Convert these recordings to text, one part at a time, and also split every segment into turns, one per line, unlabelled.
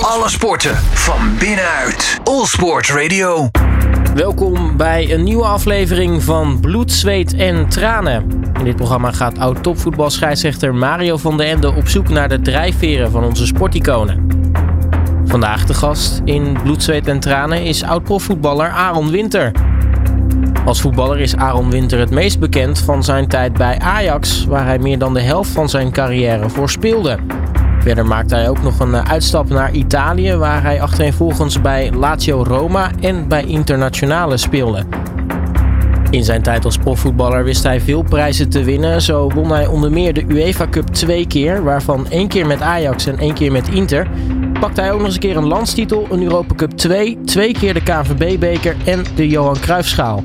Alle sporten van binnenuit. All Sport Radio.
Welkom bij een nieuwe aflevering van Bloed, Zweet en Tranen. In dit programma gaat oud-topvoetbalscheidsrechter Mario van den Ende op zoek naar de drijfveren van onze sporticonen. Vandaag de gast in Bloed, Zweet en Tranen is oud-profvoetballer Aaron Winter. Als voetballer is Aaron Winter het meest bekend van zijn tijd bij Ajax, waar hij meer dan de helft van zijn carrière voor speelde. Verder maakte hij ook nog een eh, uitstap naar Italië, waar hij achtereenvolgens bij Lazio Roma en bij Internationale speelde. In zijn tijd als profvoetballer wist hij veel prijzen te winnen. Zo won hij onder meer de UEFA Cup twee keer, waarvan één keer met Ajax en één keer met Inter. Pakte hij ook nog eens een keer een landstitel, een Europa Cup 2, twee keer de KNVB-beker en de Johan Cruijffschaal.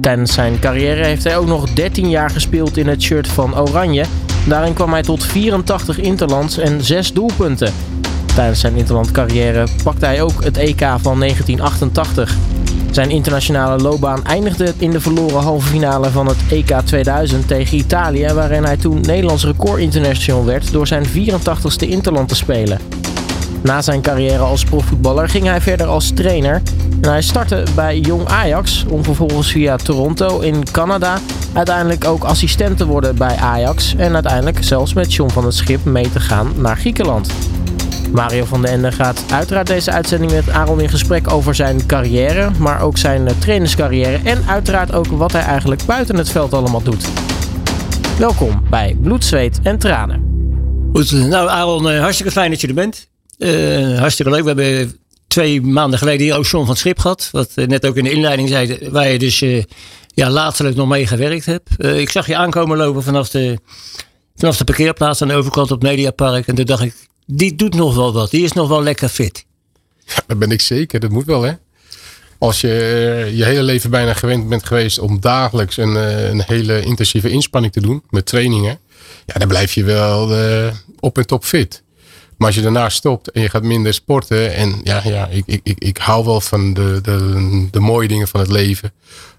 Tijdens zijn carrière heeft hij ook nog 13 jaar gespeeld in het shirt van Oranje. Daarin kwam hij tot 84 interlands en 6 doelpunten. Tijdens zijn interlandcarrière pakte hij ook het EK van 1988. Zijn internationale loopbaan eindigde in de verloren halve finale van het EK 2000 tegen Italië, waarin hij toen Nederlands record international werd door zijn 84ste interland te spelen. Na zijn carrière als profvoetballer ging hij verder als trainer. En hij startte bij Jong Ajax om vervolgens via Toronto in Canada uiteindelijk ook assistent te worden bij Ajax. En uiteindelijk zelfs met John van het Schip mee te gaan naar Griekenland. Mario van den Ende gaat uiteraard deze uitzending met Aaron in gesprek over zijn carrière, maar ook zijn trainerscarrière en uiteraard ook wat hij eigenlijk buiten het veld allemaal doet. Welkom bij Bloed, Zweet en Tranen.
Goed, nou Aaron, hartstikke fijn dat je er bent. Uh, hartstikke leuk. We hebben twee maanden geleden hier ook van het Schip gehad. Wat net ook in de inleiding zei, waar je dus uh, ja, laatstelijk nog mee gewerkt hebt. Uh, ik zag je aankomen lopen vanaf de, vanaf de parkeerplaats aan de overkant op Mediapark. En toen dacht ik, die doet nog wel wat. Die is nog wel lekker fit.
Ja, dat ben ik zeker. Dat moet wel hè. Als je je hele leven bijna gewend bent geweest om dagelijks een, een hele intensieve inspanning te doen met trainingen. Ja, dan blijf je wel op en top fit. Maar als je daarna stopt en je gaat minder sporten. En ja, ja ik, ik, ik, ik hou wel van de, de, de mooie dingen van het leven.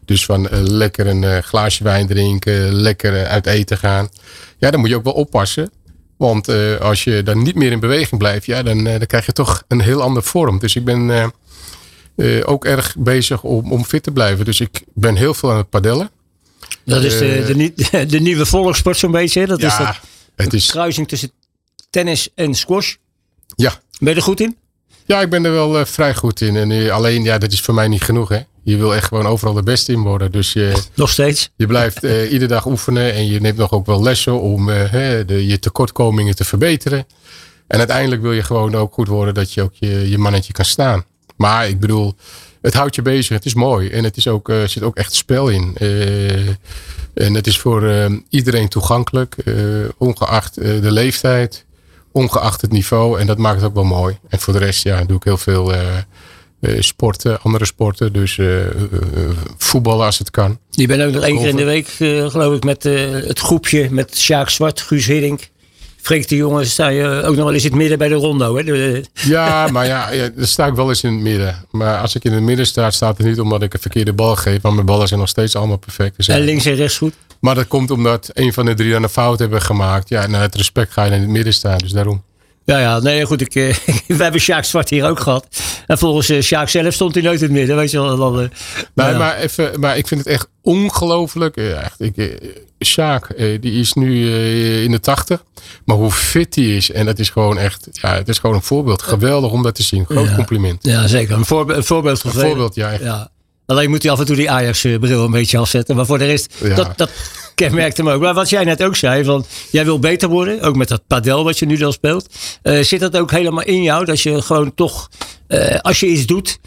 Dus van uh, lekker een uh, glaasje wijn drinken, lekker uh, uit eten gaan. Ja, dan moet je ook wel oppassen. Want als je dan niet meer in beweging blijft, ja, dan, dan krijg je toch een heel andere vorm. Dus ik ben ook erg bezig om, om fit te blijven. Dus ik ben heel veel aan het padellen.
Dat is de, de, de, nieuwe volkssport zo'n beetje. Dat
ja,
is dat,
het is
kruising tussen tennis en squash.
Ja.
Ben je er goed in?
Ja, ik ben er wel uh, vrij goed in. En uh, alleen, ja, dat is voor mij niet genoeg. Hè? Je wil echt gewoon overal de beste in worden. Dus je,
nog steeds.
Je blijft uh, iedere dag oefenen. En je neemt nog ook wel lessen om hè, de, je tekortkomingen te verbeteren. En uiteindelijk wil je gewoon ook goed worden dat je ook je, je mannetje kan staan. Maar ik bedoel, het houdt je bezig. Het is mooi. En het is ook, er zit ook echt spel in. en het is voor iedereen toegankelijk. ongeacht de leeftijd ongeacht het niveau. En dat maakt het ook wel mooi. En voor de rest ja, doe ik heel veel uh, uh, sporten, andere sporten. Dus uh, voetballen als het kan.
Je bent ook nog één keer in de week, geloof ik, met het groepje met Sjaak Zwart, Guus Hiddink. Freek de jongens, sta je ook nog wel eens in het midden bij de rondo. Hè?
Ja, maar ja, ja, dan sta ik wel eens in het midden. Maar als ik in het midden sta, staat het niet omdat ik een verkeerde bal geef. Want mijn ballen zijn nog steeds allemaal perfect. Dus
en links en rechts goed?
Maar dat komt omdat een van de drie dan een fout hebben gemaakt. Ja, en uit respect ga je in het midden staan. Dus daarom.
Ja, ja, nee, goed. Ik, eh, we hebben Sjaak Zwart hier ook gehad. En volgens uh, Sjaak zelf stond hij nooit in het midden. Weet je wel. Dan, uh,
nee, ja. maar, even, maar ik vind het echt ongelooflijk. echt, ik, Sjaak, die is nu in de tachtig. Maar hoe fit hij is. En dat is gewoon echt, ja, het is gewoon een voorbeeld. Geweldig om dat te zien. Groot
ja.
compliment.
Ja, zeker. Een, voorbe een voorbeeld
Een voorbeeld, ja.
Ja. Alleen moet hij af en toe die Ajax-bril een beetje afzetten. Maar voor de rest,
Ja.
dat, dat kenmerkt hem ook. Maar wat jij net ook zei, van jij wil beter worden. Ook met dat padel wat je nu dan speelt. Eh, zit dat ook helemaal in jou? Dat je gewoon toch, eh, als je iets doet,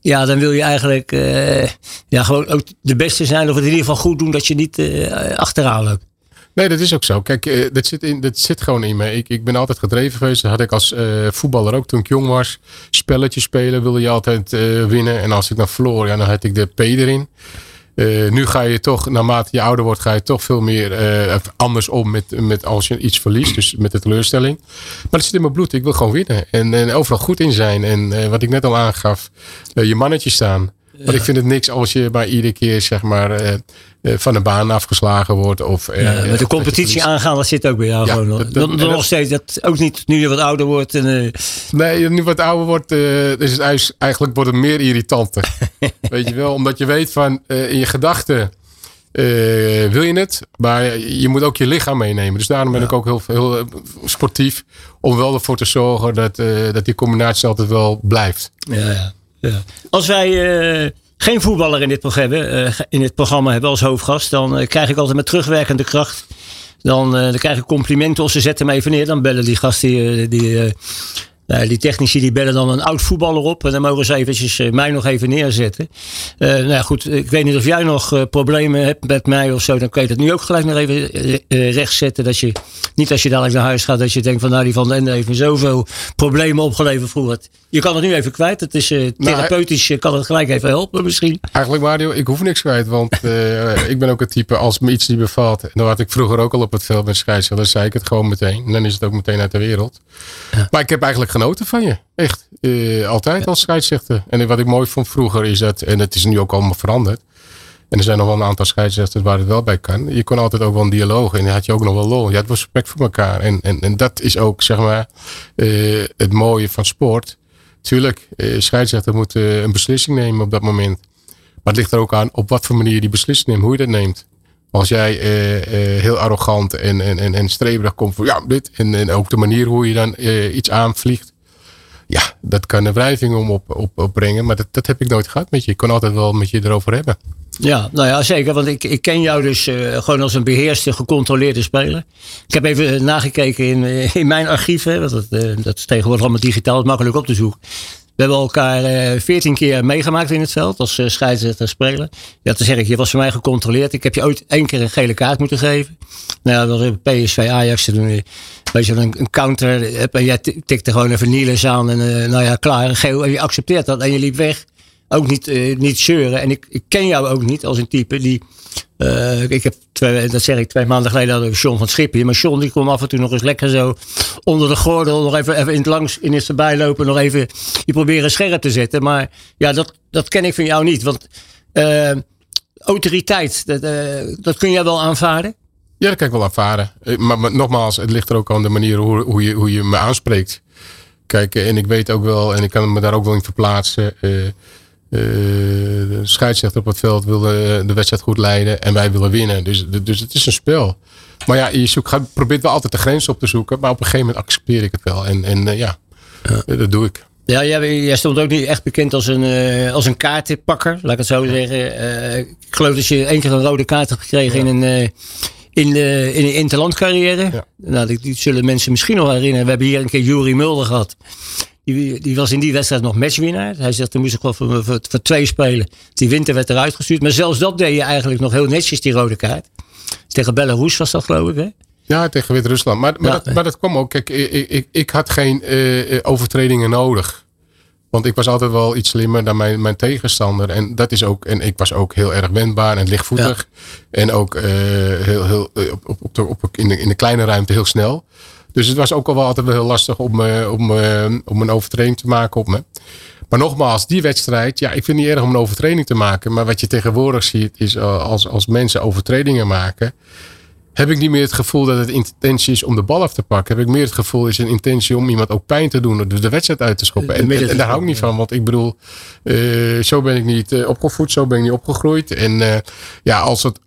ja, dan wil je eigenlijk eh, ja, gewoon ook de beste zijn. Of het in ieder geval goed doen dat je niet eh, achteraan loopt.
Nee, dat is ook zo. Kijk, eh, dat, zit in, dat zit gewoon in me. Ik, ik ben altijd gedreven geweest. Dat had ik als voetballer ook toen ik jong was. Spelletjes spelen wilde je altijd winnen. En als ik dan verloor, ja, dan had ik de P erin. Uh, nu ga je toch, naarmate je ouder wordt, ga je toch veel meer uh, anders om met, met als je iets verliest. Dus met de teleurstelling. Maar dat zit in mijn bloed. Ik wil gewoon winnen. En, en overal goed in zijn. En uh, wat ik net al aangaf, je mannetje staan. Want ik vind het niks als je maar iedere keer zeg maar eh, eh, van de baan afgeslagen wordt. Of, eh,
Ja, met de competitie aangaan, dat zit ook bij jou
Ja,
gewoon.
dat-
nog.
dat-
Dan, nog steeds, dat ook niet nu je wat ouder wordt. En,
Nee, nu wat ouder wordt, is het eigenlijk wordt het meer irritanter. weet je wel, omdat je weet van in je gedachten wil je het, maar je moet ook je lichaam meenemen. Dus daarom ben ik ook heel, heel sportief om wel ervoor te zorgen dat, dat die combinatie altijd wel blijft.
ja, ja, Als wij eh, geen voetballer in dit, programma, eh, in programma hebben als hoofdgast, dan eh, krijg ik altijd met terugwerkende kracht. Dan, dan krijg ik complimenten of ze zetten me even neer. Dan bellen die gasten, die, die, nou, die technici, die bellen dan een oud voetballer op. En dan mogen ze eventjes eh, mij nog even neerzetten. Eh, nou ja, goed, ik weet niet of jij nog eh, problemen hebt met mij of zo. Dan kun je dat nu ook gelijk nog even eh, rechtzetten. Dat je, niet als je dadelijk naar huis gaat, dat je denkt van nou die van den Ende heeft me zoveel problemen opgeleverd vroeger. Je kan het nu even kwijt. Het is eh, therapeutisch, eh, kan het gelijk even helpen misschien.
Eigenlijk Mario, ik hoef niks kwijt, want ik ben ook het type als me iets niet bevalt. En dan had ik vroeger ook al op het veld met scheidsrechter, dan zei ik het gewoon meteen. En dan is het ook meteen uit de wereld. Maar ik heb eigenlijk genoten van je, echt. Eh, altijd als scheidsrechter. En wat ik mooi vond vroeger is dat, en het is nu ook allemaal veranderd. En er zijn nog wel een aantal scheidsrechters waar het wel bij kan. Je kon altijd ook wel een dialoog en dan had je ook nog wel lol. Je had wel respect voor elkaar. En, en, en dat is ook, zeg maar, eh, het mooie van sport. Tuurlijk, eh, scheidsrechter moet een beslissing nemen op dat moment. Maar het ligt er ook aan op wat voor manier je die beslissing neemt, hoe je dat neemt. Als jij eh, eh, heel arrogant en, en, en, en streberig komt voor ja, dit. En, en ook de manier hoe je dan eh, iets aanvliegt. Ja, dat kan een wrijving om op, op, opbrengen. Maar dat, dat heb ik nooit gehad met je. Ik kon altijd wel met je erover hebben.
Ja, nou ja, zeker. Want ik, ik ken jou dus gewoon als een beheerste, gecontroleerde speler. Ik heb even nagekeken in, in mijn. Want dat, dat is tegenwoordig allemaal digitaal, makkelijk op te zoeken. We hebben elkaar eh, veertien keer meegemaakt in het veld als eh, scheidsrechter speler. Ja, dan zeg ik, je was voor mij gecontroleerd. Ik heb je ooit één keer een gele kaart moeten geven. Nou ja, dat was PSV Ajax. Toen, weet je, een, een counter. En jij ti- tikte gewoon even Niels aan. En eh, nou ja, klaar, geel. En je accepteert dat en je liep weg. Ook niet, niet zeuren. En ik, ik ken jou ook niet als een type die. Eh, ik heb, twee, dat zeg ik, twee maanden geleden hadden we John van Schip. Maar John die kwam af en toe nog eens lekker zo onder de gordel. Nog even, even in het langs, in het erbij lopen. Nog even je proberen scherp te zetten. Maar ja, dat, dat ken ik van jou niet. Want eh, autoriteit, dat, eh, dat kun jij wel aanvaarden.
Ja, dat kan ik wel. Eh, Maar, nogmaals, het ligt er ook aan de manier hoe, hoe, je, hoe je me aanspreekt. Kijk, en ik weet ook wel, en ik kan me daar ook wel in verplaatsen. Eh, de scheidsrechter op het veld wil eh, de wedstrijd goed leiden en wij willen winnen. Dus, dus het is een spel. Maar ja, je zoekt, gaat, probeert wel altijd de grens op te zoeken. Maar op een gegeven moment accepteer ik het wel. En, en eh, ja, eh, dat doe ik.
Ja, jij, jij stond ook niet echt bekend als een, eh, als een kaartenpakker, laat ik het zo zeggen. Eh, ik geloof dat je één keer een rode kaart hebt gekregen in een, eh, in, de, in interlandcarrière.
Ja.
Nou, die, die zullen mensen misschien nog herinneren. We hebben hier een keer Jurie Mulder gehad. Die, die was in die wedstrijd nog matchwinnaar. Hij zegt, toen moest ik wel voor, voor, voor twee spelen. Die winter werd eruit gestuurd. Maar zelfs dat deed je eigenlijk nog heel netjes, die rode kaart. Tegen Belarus was dat, geloof ik, hè?
Ja, tegen Wit-Rusland. Maar, maar,
Ja.
dat, maar dat kwam ook. Kijk, ik, ik- ik, had geen eh, eh, overtredingen nodig. Want ik was altijd wel iets slimmer dan mijn, mijn tegenstander. En dat is ook. En ik was ook heel erg wendbaar en lichtvoetig. En ook eh, heel, heel, op, op, op, in, de, in de kleine ruimte heel snel. Dus het was ook al wel altijd wel heel lastig om, eh, om, eh, om een overtreding te maken op me. Maar nogmaals, die wedstrijd, ja, ik vind het niet erg om een overtreding te maken. Maar wat je tegenwoordig ziet, is eh, als, als mensen overtredingen maken, heb ik niet meer het gevoel dat het intentie is om de bal af te pakken. Heb ik meer het gevoel is een intentie om iemand ook pijn te doen, door de wedstrijd uit te schoppen. En, daar hou ik niet van, want ik bedoel, zo ben ik niet opgevoed, zo ben ik niet opgegroeid. En ja, als het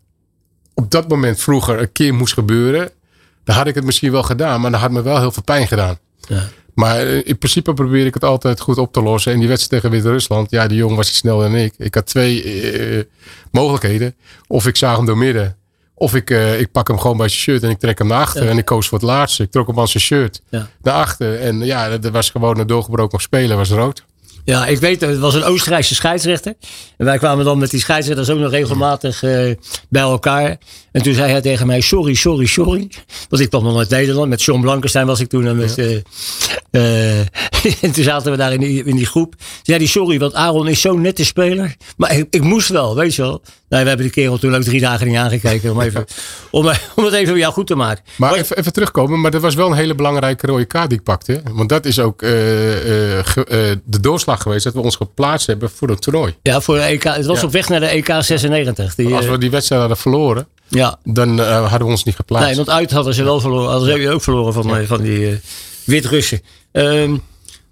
op dat moment vroeger een keer moest gebeuren, dan had ik het misschien wel gedaan, maar dan had me wel heel veel pijn gedaan.
Ja.
Maar eh, in principe probeer ik het altijd goed op te lossen. En die wedstrijd tegen Wit-Rusland, ja, die jongen was iets sneller dan ik. Ik had twee eh, mogelijkheden. Of ik zag hem door midden. Of ik, eh, ik pak hem gewoon bij zijn shirt en ik trek hem naar achter.
Ja.
En ik koos voor het laatste. Ik trok hem aan zijn shirt
Ja.
naar achter. En ja, dat dat was gewoon een doorgebroken speler, was rood.
Ja, ik weet, het was een Oostenrijkse scheidsrechter. En wij kwamen dan met die scheidsrechters ook nog regelmatig bij elkaar. En toen zei hij tegen mij, sorry, sorry, sorry. Want ik kwam nog uit Nederland. Met John Blankenstein was ik toen. En, met, eh, eh, en toen zaten we daar in die, in die groep. Zei die sorry, want Aaron is zo'n nette speler. Maar ik, ik moest wel, weet je wel. Nee, we hebben die kerel toen ook drie dagen niet aangekeken. Om, even, om, om het even jou goed te maken.
Maar even, even terugkomen. Maar dat was wel een hele belangrijke rode kaart die ik pakte. Want dat is ook eh, ge- de doorslag geweest. Dat we ons geplaatst hebben voor het toernooi.
Ja, voor de EK. Het was
Ja.
op weg naar de EK 96. Die,
Als we die wedstrijd hadden verloren.
Ja.
Dan eh, hadden we ons niet geplaatst.
Nee, want uit hadden ze wel verloren. Hadden ze ook verloren van, eh, van die eh, Wit-Russen. Ehm,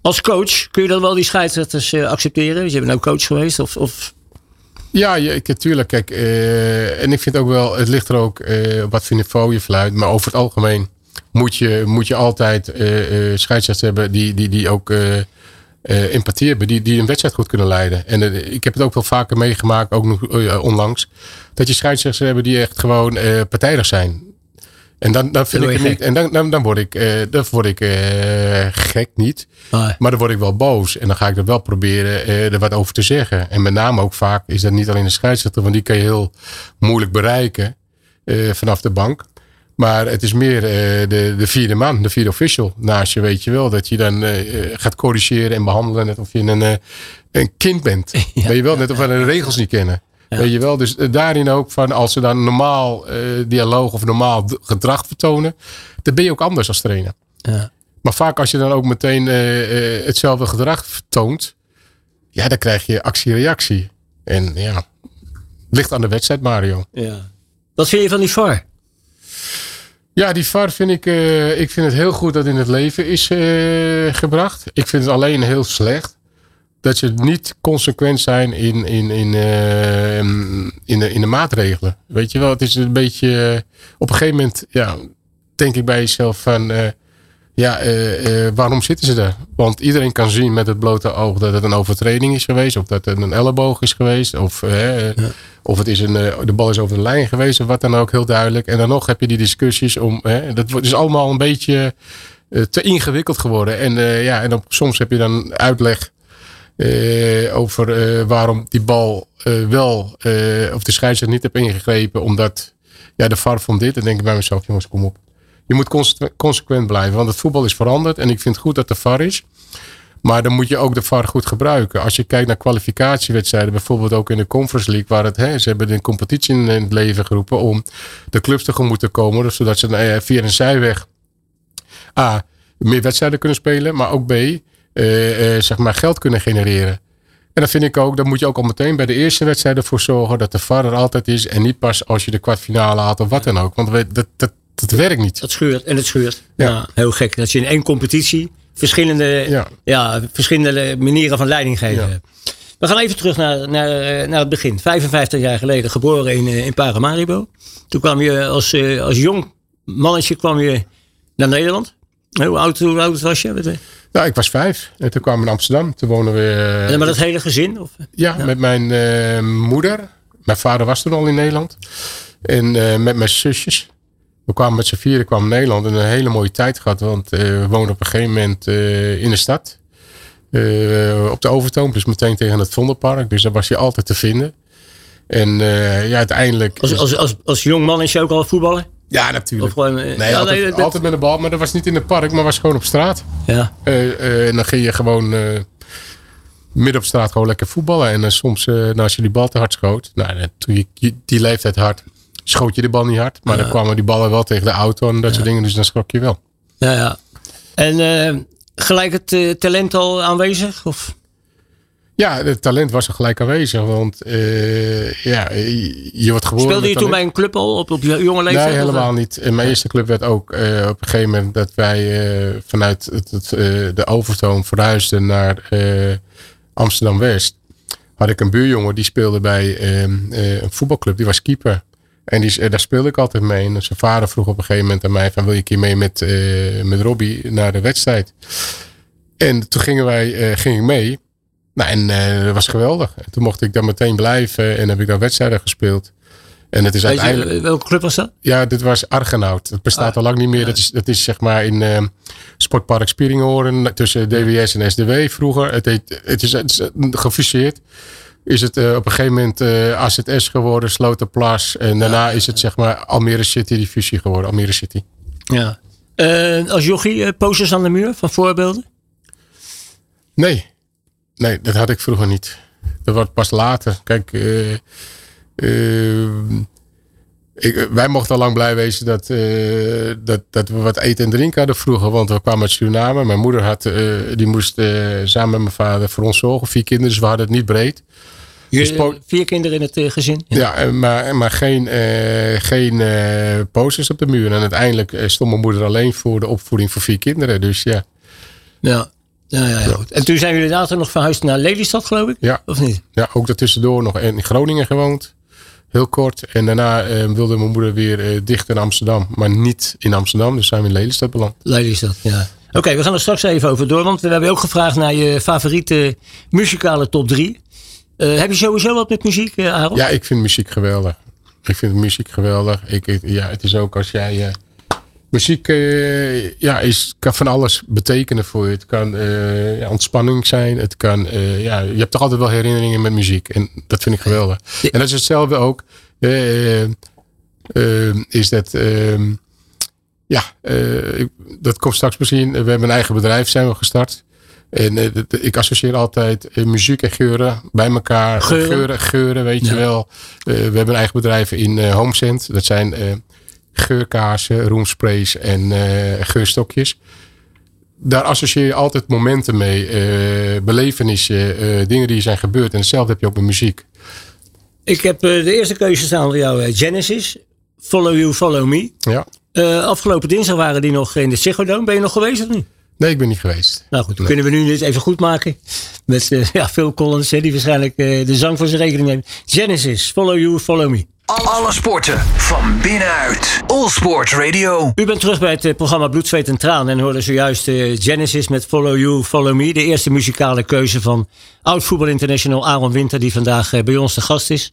als coach kun je dan wel die scheidsrechters accepteren? Dus je bent ook coach geweest? Of, of
Ja, natuurlijk. Kijk, en ik vind ook wel, het ligt er ook op wat voor niveau je fluit. Maar over het algemeen moet je, moet je altijd scheidsrechters hebben die, die, die ook eh, empathie hebben. Die, die een wedstrijd goed kunnen leiden. En eh, ik heb het ook wel vaker meegemaakt, ook nog eh, onlangs. Dat je scheidsrechters hebben die echt gewoon eh partijdig zijn. En dan, dan vind ik het niet. En dan, dan, dan word ik, dan word ik gek niet.
Ah,
Maar dan word ik wel boos. En dan ga ik er wel proberen er wat over te zeggen. En met name ook vaak is dat niet alleen de scheidsrechter. Want die kan je heel moeilijk bereiken vanaf de bank. Maar het is meer eh, de, de vierde man, de vierde official. Naast je weet je wel dat je dan eh, eh, gaat corrigeren en behandelen. Net of je een, een kind bent. weet je wel, net of we de regels niet kennen. Weet je wel, dus daarin ook van als ze dan normaal dialoog of normaal gedrag vertonen. Dan ben je ook anders als trainer.
ja.
Maar vaak als je dan ook meteen hetzelfde gedrag toont, ja, dan krijg je actie-reactie. En ja, ligt aan de wedstrijd, Mario.
ja. Wat vind je van die VAR?
Ja, die VAR vind ik, eh, ik vind het heel goed dat in het leven is eh, gebracht. Ik vind het alleen heel slecht dat ze niet consequent zijn in, in, in, eh, in, de, in de maatregelen. Weet je wel, het is een beetje, op een gegeven moment, ja, denk ik bij jezelf van, ja, eh, eh, waarom zitten ze daar? Want iedereen kan zien met het blote oog dat het een overtreding is geweest, of dat het een elleboog is geweest, of, eh, of het is een, de bal is over de lijn geweest, of wat dan ook, heel duidelijk. En dan nog heb je die discussies om, dat wordt- is allemaal een beetje te ingewikkeld geworden. En, eh, ja, en dan, soms heb je dan uitleg eh, over eh, waarom die bal eh, wel, eh, of de scheidsrechter niet heeft ingegrepen, omdat ja, de VAR vond dit. Dan denk ik bij mezelf, jongens, kom op. Je moet conse- consequent blijven, want het voetbal is veranderd en ik vind het goed dat de VAR is. Maar dan moet je ook de VAR goed gebruiken. Als je kijkt naar kwalificatiewedstrijden, bijvoorbeeld ook in de Conference League, waar het, hè, ze hebben de competitie in het leven geroepen om de clubs tegemoet te komen, zodat ze eh, via een zijweg A, meer wedstrijden kunnen spelen, maar ook B, eh, eh, zeg maar geld kunnen genereren. En dan vind ik ook, dan moet je ook al meteen bij de eerste wedstrijd ervoor zorgen dat de VAR er altijd is. En niet pas als je de kwartfinale haalt of wat dan ook. Want dat, dat, dat werkt niet.
Dat scheurt en het scheurt. Ja.
Ja.
heel gek. Dat je in één competitie verschillende, ja.
Ja.
verschillende manieren van leiding geven hebt. We gaan even terug naar, naar, eh, naar het begin. 55 jaar geleden geboren in, eh, in Paramaribo. Toen kwam je als, eh, als jong mannetje kwam je naar Nederland. Hoe oud, hoe oud was je? Je?
Ja, ik was vijf. En toen kwamen we in Amsterdam. Toen wonen we eh,
Ja, maar dat hele gezin? Of?
ja, met mijn eh, moeder. Mijn vader was toen al in Nederland. En eh, met mijn zusjes. We kwamen met z'n vieren kwamen in Nederland. En een hele mooie tijd gehad. Want eh, we woonden op een gegeven moment eh, in de stad. Eh, op de Overtoom. Dus meteen tegen het Vondelpark. Dus daar was je altijd te vinden. En ja, uiteindelijk...
Als, als, als, als jong man is je ook al voetballen?
ja, natuurlijk.
Of gewoon,
Nee,
ja,
altijd,
nee, dat-
altijd met de bal. Maar dat was niet in het park, maar was gewoon op straat.
Ja.
En dan ging je gewoon midden op straat gewoon lekker voetballen. En soms, nou, als je die bal te hard schoot. Nou, toen je- die leeftijd hard, schoot je de bal niet hard. Maar dan kwamen die ballen wel tegen de auto en dat soort dingen. Dus dan schrok je wel.
Ja, ja. En eh, gelijk het eh, talent al aanwezig? Of?
Ja, het talent was er gelijk aanwezig. Want eh, ja, je, wordt geboren
Speelde je toen bij een club al op, op je jonge leeftijd?
Nee,
of,
helemaal
eh?
niet. Mijn eerste club werd ook op een gegeven moment dat wij vanuit het, het, de Overtoom verhuisden naar Amsterdam West. Had ik een buurjongen die speelde bij een voetbalclub, die was keeper. En die, eh, daar speelde ik altijd mee. En zijn vader vroeg op een gegeven moment aan mij: van, Wil je een keer mee met, eh, met Robbie naar de wedstrijd? En toen gingen wij, eh, ging ik mee. Nou, en dat was geweldig. En toen mocht ik daar meteen blijven en heb ik daar wedstrijden gespeeld. En het is
Weet
uiteindelijk.
welke club was dat?
Ja, dit was Argenaut. Het bestaat
Ah,
al lang niet meer. Dat, is, dat is zeg maar in Sportpark Spieringoren tussen DWS en SDW vroeger. Het, heet, het, is, het is gefuseerd. Is het eh, op een gegeven moment eh AZS geworden, Sloterplas. En daarna is het zeg maar Almere City die fusie geworden. Almere City.
Ja. Als jochie, eh, posters aan de muur van voorbeelden?
Nee. Nee, dat had ik vroeger niet. Dat wordt pas later. Kijk, ik, wij mochten al lang blij wezen dat, eh, dat, dat we wat eten en drinken hadden vroeger. Want we kwamen uit Suriname. Mijn moeder had, eh, die moest eh, samen met mijn vader voor ons zorgen. Vier kinderen, dus we hadden het niet breed. Dus
vier kinderen in het eh, gezin?
Ja, eh, maar, maar geen, eh, geen eh, posters op de muur. En uiteindelijk eh, stond mijn moeder alleen voor de opvoeding van vier kinderen. Dus ja,
Ja. Ja, ja, ja, goed. En toen zijn jullie later nog verhuisd naar Lelystad, geloof ik?
ja,
Of niet?
ja ook daartussendoor nog in Groningen gewoond. Heel kort. En daarna eh, wilde mijn moeder weer eh, dicht in Amsterdam. Maar niet in Amsterdam. Dus zijn we in Lelystad beland.
Lelystad, ja. Oké, we gaan er straks even over door. Want we hebben ook gevraagd naar je favoriete muzikale top 3. heb je sowieso wat met muziek, eh Aaron?
Ja, ik vind muziek geweldig. Ik vind muziek geweldig. Ik, ik- ja, het is ook als jij. Muziek eh, ja, is, kan van alles betekenen voor je. Het kan eh, ja, ontspanning zijn. Het kan, eh, ja, je hebt toch altijd wel herinneringen met muziek. En dat vind ik geweldig. En dat is hetzelfde ook. is dat. ehm, ja, ik- dat komt straks misschien. We hebben een eigen bedrijf zijn we gestart. En ik associeer altijd muziek en geuren bij elkaar.
Geuren?
geuren, geuren, weet je wel. We hebben een eigen bedrijf in HomeScent. Dat zijn geurkaarsen, roomsprays en eh, geurstokjes. Daar associeer je altijd momenten mee. eh, belevenissen, eh, dingen die zijn gebeurd. En hetzelfde heb je ook met muziek.
Ik heb de eerste keuze staan voor jou, Genesis. Follow You, Follow Me.
Ja.
Afgelopen dinsdag waren die nog in de Ziggo Dome. Ben je nog geweest of niet?
Nee, ik ben niet geweest.
Nou goed, dan kunnen we nu dit even goed maken. Met ja, Phil Collins, hè, die waarschijnlijk de zang voor zijn rekening neemt. Genesis, Follow You, Follow Me.
Alle sporten van binnenuit. All Sport Radio.
U bent terug bij het eh, programma Bloed, Zweet en Traan. En hoorde zojuist eh, Genesis met Follow You, Follow Me. De eerste muzikale keuze van oud voetbal international Aaron Winter. Die vandaag eh, bij ons de gast is.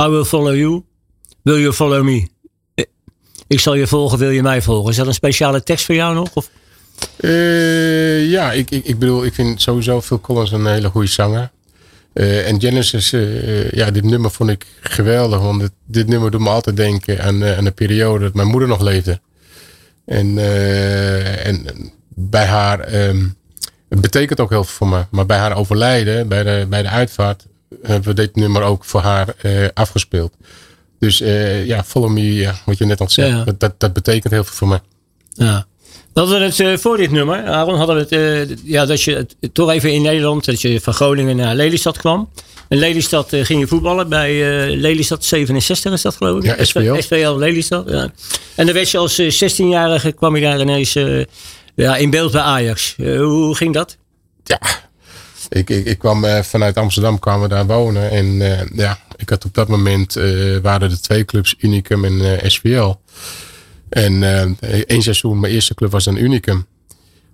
I will follow you. Will you follow me? Ik zal je volgen, wil je mij volgen? Is dat een speciale tekst voor jou nog? Of?
Eh, ja, ik, ik, ik bedoel, ik vind sowieso Phil Collins een hele goede zanger. Eh, en Genesis, eh, ja, dit nummer vond ik geweldig. Want dit, dit nummer doet me altijd denken aan, eh, aan de periode dat mijn moeder nog leefde. En, eh, en bij haar, ehm, het betekent ook heel veel voor me. Maar bij haar overlijden, bij de, bij de uitvaart, hebben we dit nummer ook voor haar eh, afgespeeld. Dus eh, ja, Follow Me, ja, wat je net al zei,
Ja, ja.
Dat, dat, dat betekent heel veel voor me.
Ja. We hadden het eh, voor dit nummer, Aaron, hadden we het, eh, ja, dat je het- toch even in Nederland, dat je van Groningen naar Lelystad kwam. In Lelystad eh, ging je voetballen bij eh, Lelystad 67 is dat geloof ik?
Ja. SVL
Lelystad, ja. En dan werd je als eh, 16-jarige, kwam je daar ineens eh, ja, in beeld bij Ajax. Eh, hoe ging dat?
Ja, ik, ik, ik kwam eh, vanuit Amsterdam kwamen we daar wonen. En eh, ja, ik had op dat moment eh, waren er twee clubs, Unicum en eh, SVL. En eh één seizoen, mijn eerste club was dan Unicum.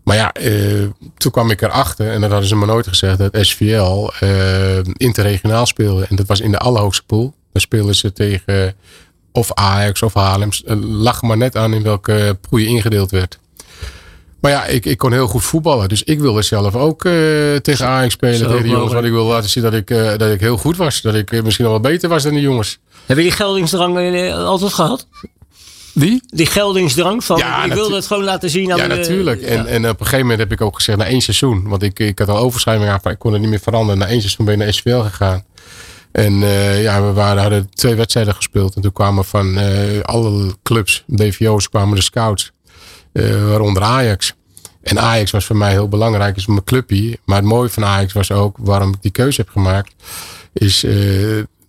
Maar ja, eh, toen kwam ik erachter, en dat hadden ze me nooit gezegd, dat SVL eh, interregionaal speelde. En dat was in de allerhoogste pool. Daar speelden ze tegen of Ajax of Haarlem. Lag maar net aan in welke pool je ingedeeld werd. Maar ja, ik, ik kon heel goed voetballen. Dus ik wilde zelf ook tegen Ajax spelen,
Zo
tegen de jongens. Want ik wilde laten zien dat ik, dat ik heel goed was. Dat ik misschien wel beter was dan die jongens.
Heb je die geldingsdrang altijd gehad?
Wie?
Die geldingsdrang van,
Ja,
ik wilde
natu-
het gewoon laten zien. aan
Ja,
de-
natuurlijk. En,
ja.
en op een gegeven moment heb ik ook gezegd, na één seizoen. Want ik, ik had al overschrijving aan, maar ik kon het niet meer veranderen. Na één seizoen ben ik naar SVL gegaan. En eh, ja, we waren, hadden twee wedstrijden gespeeld. En toen kwamen van eh, alle clubs, DVO's, kwamen de scouts. eh, waaronder Ajax. En Ajax was voor mij heel belangrijk. is mijn clubje. Maar het mooie van Ajax was ook, waarom ik die keuze heb gemaakt. Is,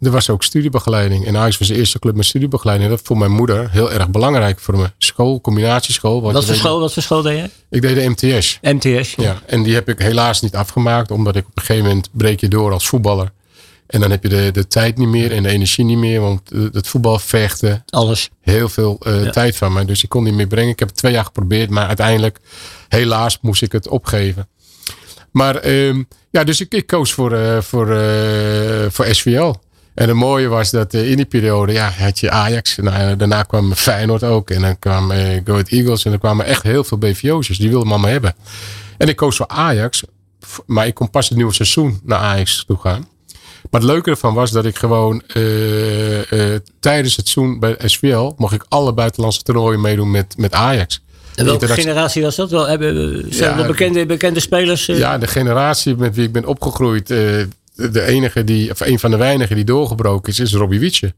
er was ook studiebegeleiding. En Ajax was de eerste club met studiebegeleiding. En dat vond mijn moeder heel erg belangrijk voor me. School, combinatieschool.
Wat voor school, wat voor school deed je?
Ik deed de MTS.
MTS.
Ja, en die heb ik helaas niet afgemaakt. Omdat ik op een gegeven moment breek je door als voetballer. En dan heb je de, de tijd niet meer en de energie niet meer. Want eh, het voetbal vechten
Alles.
heel veel eh, tijd van me. Dus ik kon niet meer brengen. Ik heb het twee jaar geprobeerd. Maar uiteindelijk, helaas, moest ik het opgeven. Maar ehm, ja, dus ik, ik koos voor, eh, voor, voor SVL. En het mooie was dat eh, in die periode ja, had je Ajax. Nou, daarna kwam Feyenoord ook. En dan kwam Go Ahead Eagles. En er kwamen echt heel veel BVO's. Die wilden me allemaal hebben. En ik koos voor Ajax. Maar ik kon pas het nieuwe seizoen naar Ajax toe gaan. Maar het leuke ervan was dat ik gewoon tijdens het seizoen bij SVL mocht ik alle buitenlandse toernooien meedoen met, met Ajax.
En welke generatie was dat? Wel, hebben, zijn
Ja,
er bekende, bekende spelers?
Ja, de generatie met wie ik ben opgegroeid. De enige die, of een van de weinigen die doorgebroken is, is Robbie Wietse.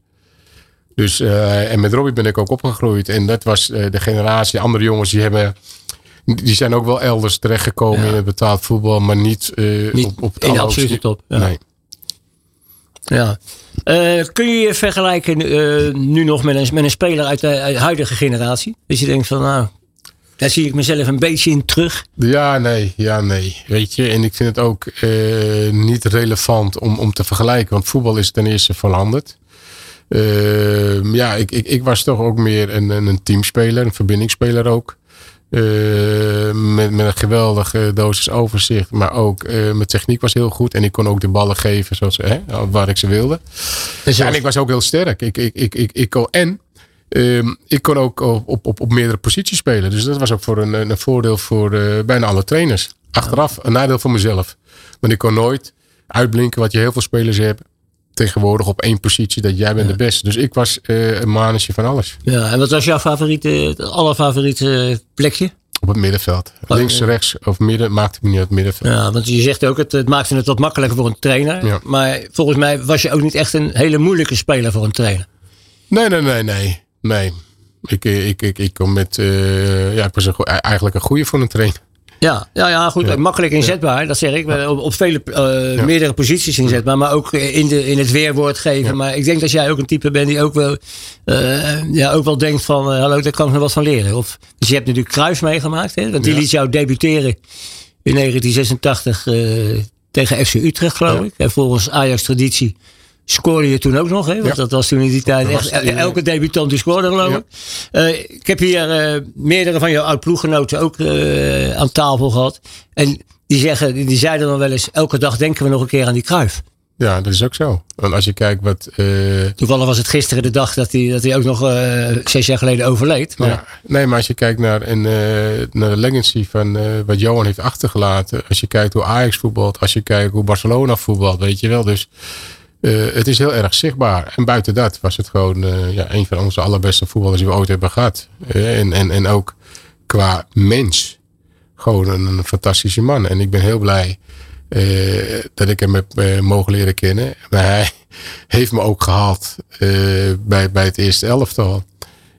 Dus, uh, en met Robbie ben ik ook opgegroeid. En dat was uh, de generatie, andere jongens die hebben. Die zijn ook wel elders terechtgekomen ja. in het betaald voetbal, maar niet, uh,
niet
op, op het
in de absolute top.
Ja. Nee.
Ja. Kun je je vergelijken nu nog met een, met een speler uit de, uit de, huidige generatie? Dus je denkt van nou, daar zie ik mezelf een beetje in terug.
Ja, nee, ja, nee. Weet je, en ik vind het ook uh, niet relevant om, om te vergelijken, want voetbal is ten eerste veranderd. ja, ik, ik, ik was toch ook meer een, een teamspeler, een verbindingsspeler ook. Uh, met, met een geweldige dosis overzicht. Maar ook uh, mijn techniek was heel goed. En ik kon ook de ballen geven zoals, hè, waar ik ze wilde. Dus en ik was ook heel sterk. Ik, ik, ik, ik, ik kon, en uh, ik kon ook op, op, op, op meerdere posities spelen. Dus dat was ook voor een, een voordeel voor uh, bijna alle trainers. Achteraf een nadeel voor mezelf. Want ik kon nooit uitblinken wat je heel veel spelers hebt tegenwoordig op één positie dat jij bent ja. de beste. Dus ik was uh, een manetje van alles.
Ja, en wat was jouw favoriete, allerfavoriete plekje?
Op het middenveld. Oh, Links, rechts of midden maakte me niet uit het middenveld.
Ja, want je zegt ook, het, het maakte het wat makkelijker voor een trainer. Ja. Maar volgens mij was je ook niet echt een hele moeilijke speler voor een trainer.
Nee, nee, nee, nee. Nee. Ik, ik, ik, ik kom met, uh, ja, ik was een, eigenlijk een goede voor een trainer.
Ja, ja, ja goed. Ja. Makkelijk inzetbaar, dat zeg ik. Op, op vele, uh, ja. meerdere posities inzetbaar. Maar ook in, de, in het weerwoord geven. Maar ik denk dat jij ook een type bent die ook wel, uh, ja, ook wel denkt van... Uh, hallo, daar kan ik nog wat van leren. Of, dus je hebt natuurlijk Kruis meegemaakt. Hè? Want die liet jou debuteren in 1986 tegen FC Utrecht, geloof ik. En volgens Ajax-traditie scoorde je toen ook nog, hè? Want ja. dat was toen in die tijd echt, elke debutant die scoorde geloof ik. Ja. Uh, ik heb hier uh, meerdere van jouw oud-ploeggenoten ook uh, aan tafel gehad. En die, zeggen, die zeiden dan wel eens, elke dag denken we nog een keer aan die kruif.
Ja, dat is ook zo. Want als je kijkt wat...
Toevallig was het gisteren de dag dat hij, dat hij ook nog zes jaar geleden overleed. Maar...
Ja, nee, maar als je kijkt naar, een, naar de legacy van wat Johan heeft achtergelaten. Als je kijkt hoe Ajax voetbalt. Als je kijkt hoe Barcelona voetbalt, weet je wel. Dus... Uh, het is heel erg zichtbaar. En buiten dat was het gewoon uh, ja, een van onze allerbeste voetballers die we ooit hebben gehad. Uh, en, en, en ook qua mens. Gewoon een, een fantastische man. En ik ben heel blij dat ik hem heb mogen leren kennen. Maar hij heeft me ook gehaald bij, bij het eerste elftal.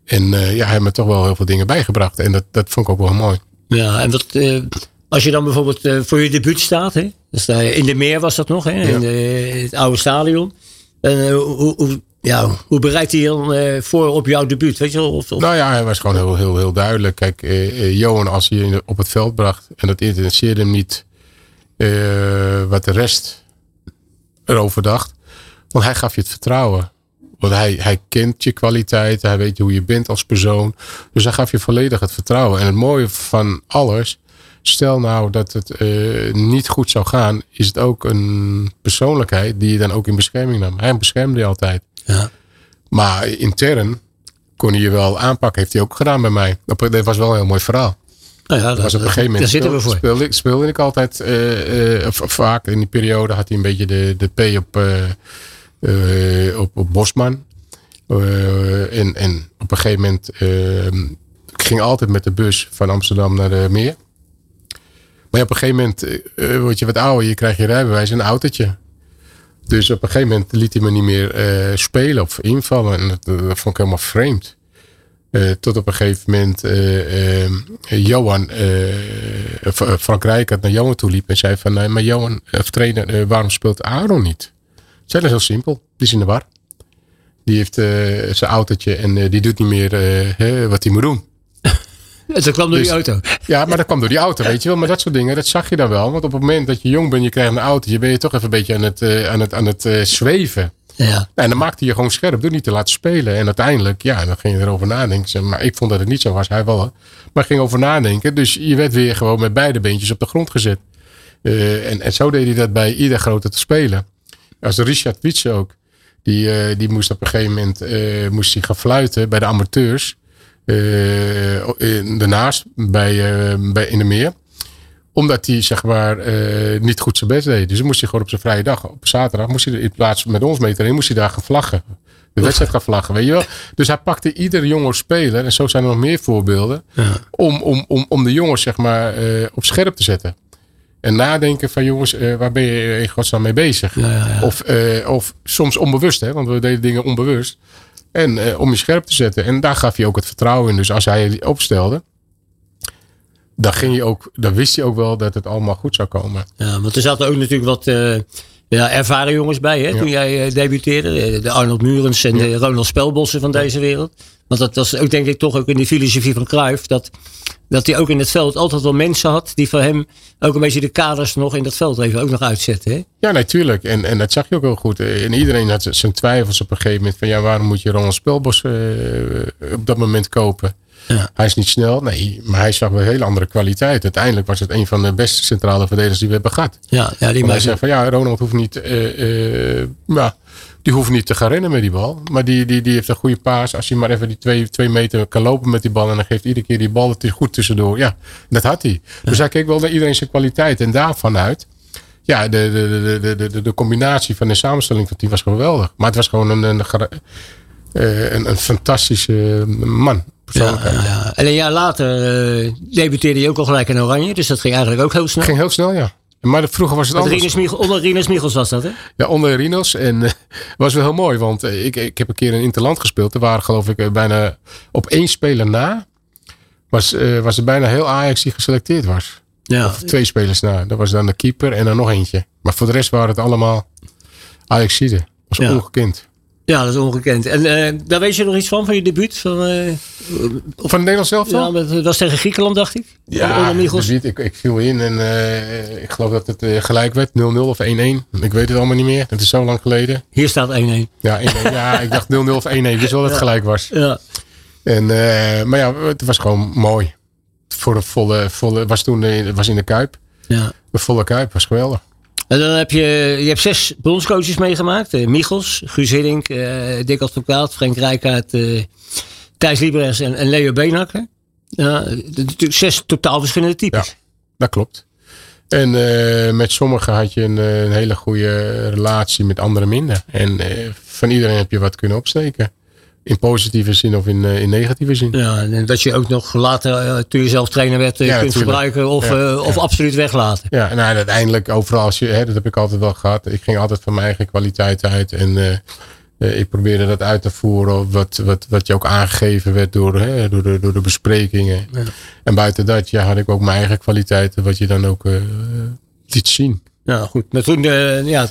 En ja, hij heeft me toch wel heel veel dingen bijgebracht. En dat, dat vond ik ook wel mooi.
Ja, en wat, als je dan bijvoorbeeld uh, voor je debuut staat, hè? Dus, uh, in de meer was dat nog, hè? Ja. in de, het oude stadion. En uh, hoe, hoe, ja, hoe bereidt hij dan voor op jouw debuut? Weet je wel? Of, of?
Nou ja, hij was gewoon heel, heel, heel duidelijk. Kijk, Johan, als hij je op het veld bracht en dat interesseerde hem niet wat de rest erover dacht, want hij gaf je het vertrouwen. Want hij, hij kent je kwaliteit, hij weet hoe je bent als persoon. Dus hij gaf je volledig het vertrouwen. En het mooie van alles Stel nou dat het uh, niet goed zou gaan, is het ook een persoonlijkheid die je dan ook in bescherming nam. Hij beschermde je altijd.
Ja.
Maar intern kon hij je wel aanpakken. Heeft hij ook gedaan bij mij. Dat was wel een heel mooi verhaal.
Nou ja, dat,
was op een gegeven moment.
Daar zitten we voor.
Speelde, speelde ik altijd uh, uh, vaak in die periode had hij een beetje de, de P op, op, op Bosman. en, en op een gegeven moment ik ging altijd met de bus van Amsterdam naar de Meer. Maar op een gegeven moment uh, word je wat ouder. Je krijgt je rijbewijs en een autootje. Dus op een gegeven moment liet hij me niet meer uh, spelen of invallen. En dat, vond ik helemaal vreemd. Tot op een gegeven moment Johan, Frank Rijkaard naar Johan toe liep en zei van, nee, maar Johan, trainer, waarom speelt Aaron niet? Het is heel simpel. Die is in de war. Die heeft zijn autootje en die doet niet meer wat hij moet doen.
Dus dat kwam door dus, die auto.
Ja, maar dat kwam door die auto, weet je wel. Maar dat soort dingen, dat zag je dan wel. Want op het moment dat je jong bent, je krijgt een auto, je ben je toch even een beetje aan het, uh, aan het, aan het uh, zweven.
Ja.
Nou, en dan maakte je gewoon scherp door niet te laten spelen. En uiteindelijk, ja, dan ging je erover nadenken. Maar ik vond dat het niet zo was, hij wel. Maar ging over nadenken. Dus je werd weer gewoon met beide beentjes op de grond gezet. Uh, en, en zo deed hij dat bij ieder grote te spelen. Als Richard Wietse ook. Die, die moest op een gegeven moment moest hij gaan fluiten bij de amateurs. Uh, daarnaast bij, uh, bij in de meer. Omdat hij zeg maar uh, niet goed zijn best deed. Dus dan moest hij gewoon op zijn vrije dag, op zaterdag, moest hij in plaats met ons mee trainen, moest hij daar gaan vlaggen. De wedstrijd gaan vlaggen, weet je wel. Dus hij pakte ieder jonge speler, en zo zijn er nog meer voorbeelden,
ja.
om, om, om, om de jongens zeg maar op scherp te zetten. En nadenken van jongens, eh, waar ben je in godsnaam mee bezig?
Ja, ja, ja.
Of, eh, of soms onbewust, hè, want we deden dingen onbewust. En eh, om je scherp te zetten. En daar gaf hij ook het vertrouwen in. Dus als hij je opstelde, dan, ging je ook, dan wist hij ook wel dat het allemaal goed zou komen.
Ja, want er zaten ook natuurlijk wat eh, ja, ervaren jongens bij hè,
Ja.
toen jij eh, debuteerde. De Arnold Murens en de Ronald Spelbossen van deze wereld. Want dat was ook denk ik toch ook in de filosofie van Cruijff. Dat, dat hij ook in het veld altijd wel mensen had die voor hem ook een beetje de kaders nog in dat veld even ook nog uitzetten. Hè?
Ja, natuurlijk. En, en dat zag je ook heel goed. Eh, En iedereen had zijn twijfels op een gegeven moment. Van ja, waarom moet je Ronald Spelbos eh, op dat moment kopen?
Ja.
Hij is niet snel. Nee, maar hij zag wel een hele andere kwaliteit. Uiteindelijk was het een van de beste centrale verdedigers die we hebben gehad.
Ja, ja die
hij zei van ja, Ronald hoeft niet, eh, eh, ja, die hoeft niet te gaan rennen met die bal. Maar die, die, die heeft een goede paas. Als hij maar even die twee, twee meter kan lopen met die bal. En dan geeft iedere keer die bal het goed tussendoor. Ja, dat had hij. Dus hij keek wel naar iedereen zijn kwaliteit. En daarvan uit. Ja, de, de, de, de, de, de combinatie van de samenstelling van het team was geweldig. Maar het was gewoon een, een, gra- eh, een, een fantastische man.
Ja,
Persoonlijkheid.
ja, ja. En een jaar later eh, debuteerde hij ook al gelijk in Oranje. Dus dat ging eigenlijk ook heel snel.
Ging heel snel, ja. Maar vroeger was het
Met
anders.
Rinus onder Rinus Michels was dat, hè?
Ja, onder Rinos. En eh, was wel heel mooi, want eh, ik, ik heb een keer een interland gespeeld. Er waren geloof ik bijna op één speler na. Was, was er bijna heel Ajax die geselecteerd was.
Ja,
Of twee spelers na. Dat was dan de keeper en dan nog eentje. Maar voor de rest waren het allemaal Ajaxiden. was
Ja.
ongekend.
Ja dat is ongekend. En eh, daar weet je nog iets van, van je debuut? Van, eh,
Van het Nederlands zelf
ja, dat dat was tegen Griekenland, dacht ik. onder Michels.
dus ik, ik viel in en eh, ik geloof dat het eh, gelijk werd. 0-0 of 1-1. Ik weet het allemaal niet meer. Het is zo lang geleden.
Hier staat 1-1.
Ja, 1-1. ja ik dacht 0-0 of 1-1. Ik wist wel dat het gelijk was.
Ja.
En, eh, maar ja, het was gewoon mooi. Voor de volle, volle was toen eh, was in de Kuip.
ja.
De volle Kuip was geweldig.
En dan heb je, je hebt zes bondscoaches meegemaakt. Eh, Michels, Guus Hiddink, eh Dick Advocaat, Frank Rijkaard, eh Thijs Lieberers en, Leo Beenhakker. Ja, natuurlijk zes totaal verschillende types.
Dat klopt. En met sommigen had je een, een hele goede relatie, met anderen minder. En van iedereen heb je wat kunnen opsteken. In positieve zin of in, eh, in negatieve zin.
Ja, en dat je ook nog later, eh, toen je zelf trainer werd, eh,
Ja,
kunt gebruiken of,
Ja,
of
ja.
absoluut weglaten.
Ja, en uiteindelijk overal, als je, hè, dat heb ik altijd wel gehad. Ik ging altijd van mijn eigen kwaliteit uit. En ik probeerde dat uit te voeren. Wat, wat, wat je ook aangegeven werd door, hè, door, de, door de besprekingen. En buiten dat ja, had ik ook mijn eigen kwaliteiten. Wat je dan ook liet zien.
Ja, goed. Maar toen, ja,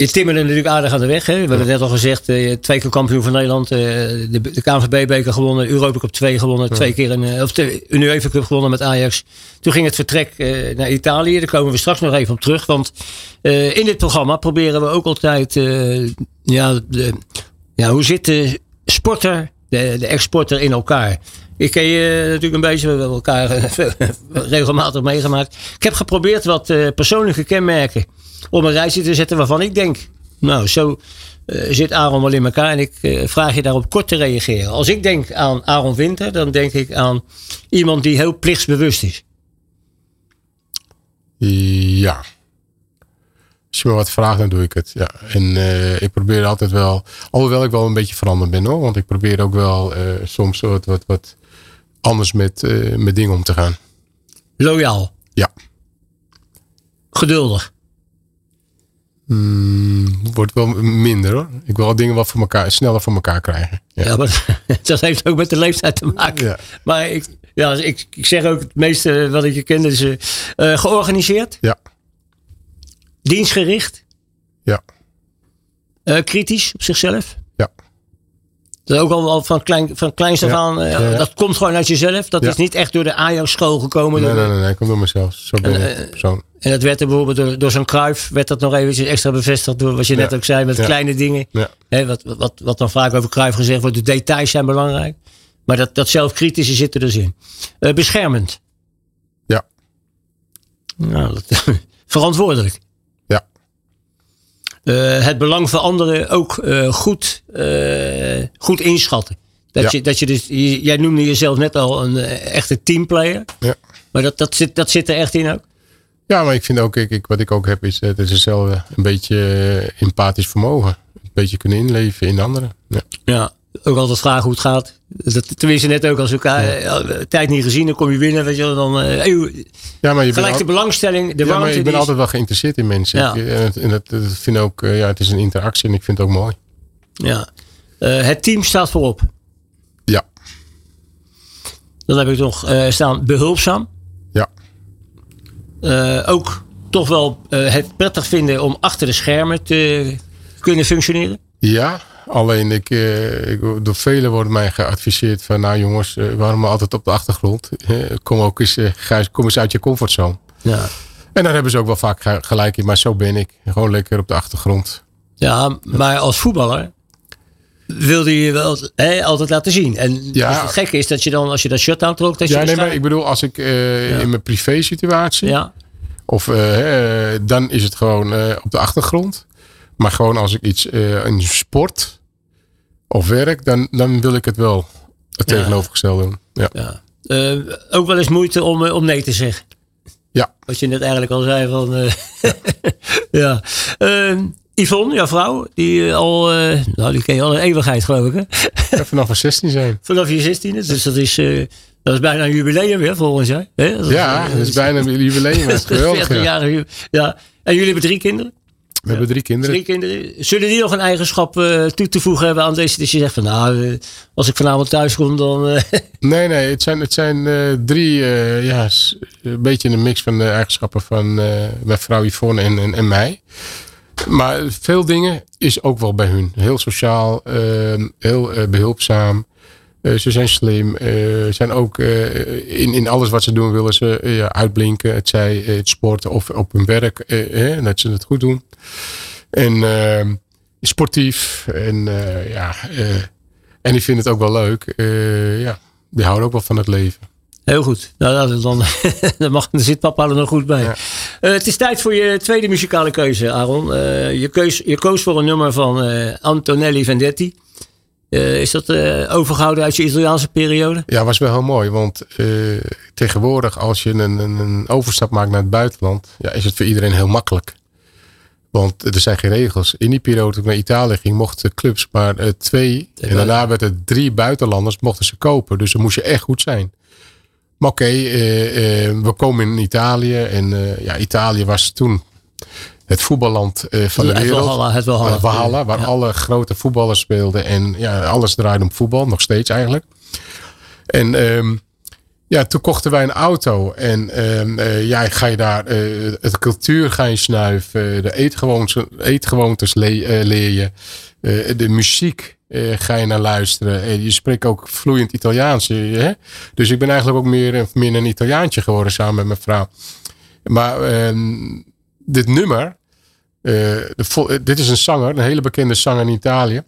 je timmerde natuurlijk aardig aan de weg. Hè? We hebben het net al gezegd, eh, twee keer kampioen van Nederland. eh, de, de KNVB-beker gewonnen, Europa Cup 2 gewonnen. Twee keer een, eh, of de UEFA Cup gewonnen met Ajax. Toen ging het vertrek naar Italië. Daar komen we straks nog even op terug. Want in dit programma proberen we ook altijd... ja, de, ja, hoe zit de sporter, de, de exporter in elkaar? Ik ken je natuurlijk een beetje, we hebben elkaar regelmatig meegemaakt. Ik heb geprobeerd wat persoonlijke kenmerken op een rijtje te zetten waarvan ik denk, nou, zo eh, zit Aaron wel in elkaar. En ik eh, vraag je daarop kort te reageren. Als ik denk aan Aaron Winter, dan denk ik aan iemand die heel plichtsbewust is.
Ja. Als je me wat vraagt, dan doe ik het. Ja. En eh, ik probeer altijd wel, alhoewel ik wel een beetje veranderd ben hoor. Want ik probeer ook wel soms wat, wat, wat anders met, met dingen om te gaan.
Loyaal,
Ja.
geduldig.
Mm, wordt wel minder hoor. Ik wil dingen wel voor elkaar, sneller voor elkaar krijgen. Ja.
Ja, maar dat heeft ook met de leeftijd te maken.
Ja.
Maar ik, ja, ik, ik zeg ook het meeste wat ik je ken is eh, eh, georganiseerd,
Ja.
dienstgericht,
Ja.
eh, kritisch op zichzelf.
Ja.
Dat is ook al, al van, klein, van kleins af
Ja.
Dat komt gewoon uit jezelf. Dat is niet echt door de Ajax-school gekomen.
Nee, nee, nee, nee. Ik kom door mezelf. Zo ben
En,
ik. persoon.
En dat werd er bijvoorbeeld door, door zo'n Kruif werd dat nog eventjes extra bevestigd door wat je net ook zei met
Ja.
kleine dingen.
Ja.
Hè, wat, wat, wat dan vaak over Kruif gezegd wordt, de details zijn belangrijk. Maar dat, dat zelfkritische zit er dus in. Eh, beschermend.
Ja.
Nou, dat, verantwoordelijk.
Ja.
Eh, het belang van anderen ook eh, goed, goed inschatten. Dat,
Ja.
je, dat je dus, jij noemde jezelf net al een echte teamplayer.
Ja.
Maar dat, dat, zit, dat zit er echt in ook.
Ja, maar ik vind ook, ik, ik, wat ik ook heb, is het is hetzelfde. Een beetje eh, empathisch vermogen. Een beetje kunnen inleven in anderen. Ja.
Ja. ook altijd vragen hoe het gaat. Dat, tenminste, net ook als elkaar ja. tijd niet gezien, dan kom je binnen, weet je. Dan, uh, ja, maar je gelijk de belangstelling, de
ja, maar ik ben altijd wel geïnteresseerd in mensen. Ja. Ik, en, het, en het vind ook, ja, het is een interactie en ik vind het ook mooi.
Ja. Uh, het team staat voorop.
Ja.
Dan heb ik nog uh, staan behulpzaam. Uh, ook toch wel het prettig vinden om achter de schermen te kunnen functioneren.
Ja, alleen ik, ik door velen wordt mij geadviseerd van nou jongens, waarom altijd op de achtergrond? kom ook eens, kom eens uit je comfortzone.
Ja.
En daar hebben ze ook wel vaak gelijk in, maar zo ben ik. Gewoon lekker op de achtergrond.
Ja, maar als voetballer wilde je wel hè, altijd laten zien. En ja. het gekke is dat je dan, als je dat shirt aantrok... Dat
ja,
je
nee, maar ik bedoel, als ik uh, ja. in mijn privé situatie...
Ja.
Of uh, dan is het gewoon uh, op de achtergrond. Maar gewoon als ik iets in sport of werk, dan, dan wil ik het wel het tegenovergestelde doen. Ja.
ja. ook wel eens moeite om, om nee te zeggen.
Ja.
Wat je net eigenlijk al zei van... ja. Ehm, Yvonne, jouw vrouw, die al, uh, nou die ken je al een eeuwigheid geloof ik hè?
Ja, vanaf we 16 zijn.
Vanaf je 16 dus dat is, uh, dat is bijna een jubileum weer volgens. Hè?
Dat ja, is, dat is bijna een jubileum. Dat is geweldig. 40
jaar, ja. En jullie hebben drie kinderen?
We hebben drie kinderen.
Drie kinderen. Zullen die nog een eigenschap uh, toe te voegen hebben aan deze? Dat je zegt van nou, als ik vanavond thuis kom dan...
nee, nee. Het zijn, het zijn drie, ja, een beetje een mix van de eigenschappen van mijn vrouw Yvonne en, en, en mij. Maar veel dingen is ook wel bij hun. Heel sociaal, uh, heel uh, behulpzaam. Uh, ze zijn slim. zijn ook in, in alles wat ze doen willen ze uitblinken. Het zij het sporten of op hun werk. dat ze het goed doen. En ehm, sportief. En ja, en die vinden het ook wel leuk. ja, die houden ook wel van het leven.
Heel goed. Nou, dan, dan, mag, dan zit papa er nog goed bij. Ja. Uh, het is tijd voor je tweede muzikale keuze, Aaron. Uh, je, keus, je koos voor een nummer van uh, Antonelli Vendetti. is dat overgehouden uit je Italiaanse periode?
Ja, was wel heel mooi. Want tegenwoordig, als je een, een, een, overstap maakt naar het buitenland, ja, is het voor iedereen heel makkelijk. Want er zijn geen regels. In die periode toen ik naar Italië ging, mochten clubs maar twee. En daarna werd het drie buitenlanders mochten ze kopen. Dus dan moest je echt goed zijn. Maar oké, okay, uh, uh, we komen in Italië. En uh, ja, Italië was toen het voetballand van de wereld.
Valhalla, het Valhalla.
Valhalla waar ja. alle grote voetballers speelden. En ja, alles draaide om voetbal, nog steeds eigenlijk. En um, ja, toen kochten wij een auto. En um, ja, ga je daar het cultuur ga je snuiven. De eetgewoontes, eetgewoontes le leer je. de muziek uh, ga je naar luisteren. En je spreekt ook vloeiend Italiaans. Hè? Dus ik ben eigenlijk ook meer, meer een Italiaantje geworden samen met mijn vrouw. Maar uh, dit nummer, de, dit is een zanger, een hele bekende zanger in Italië.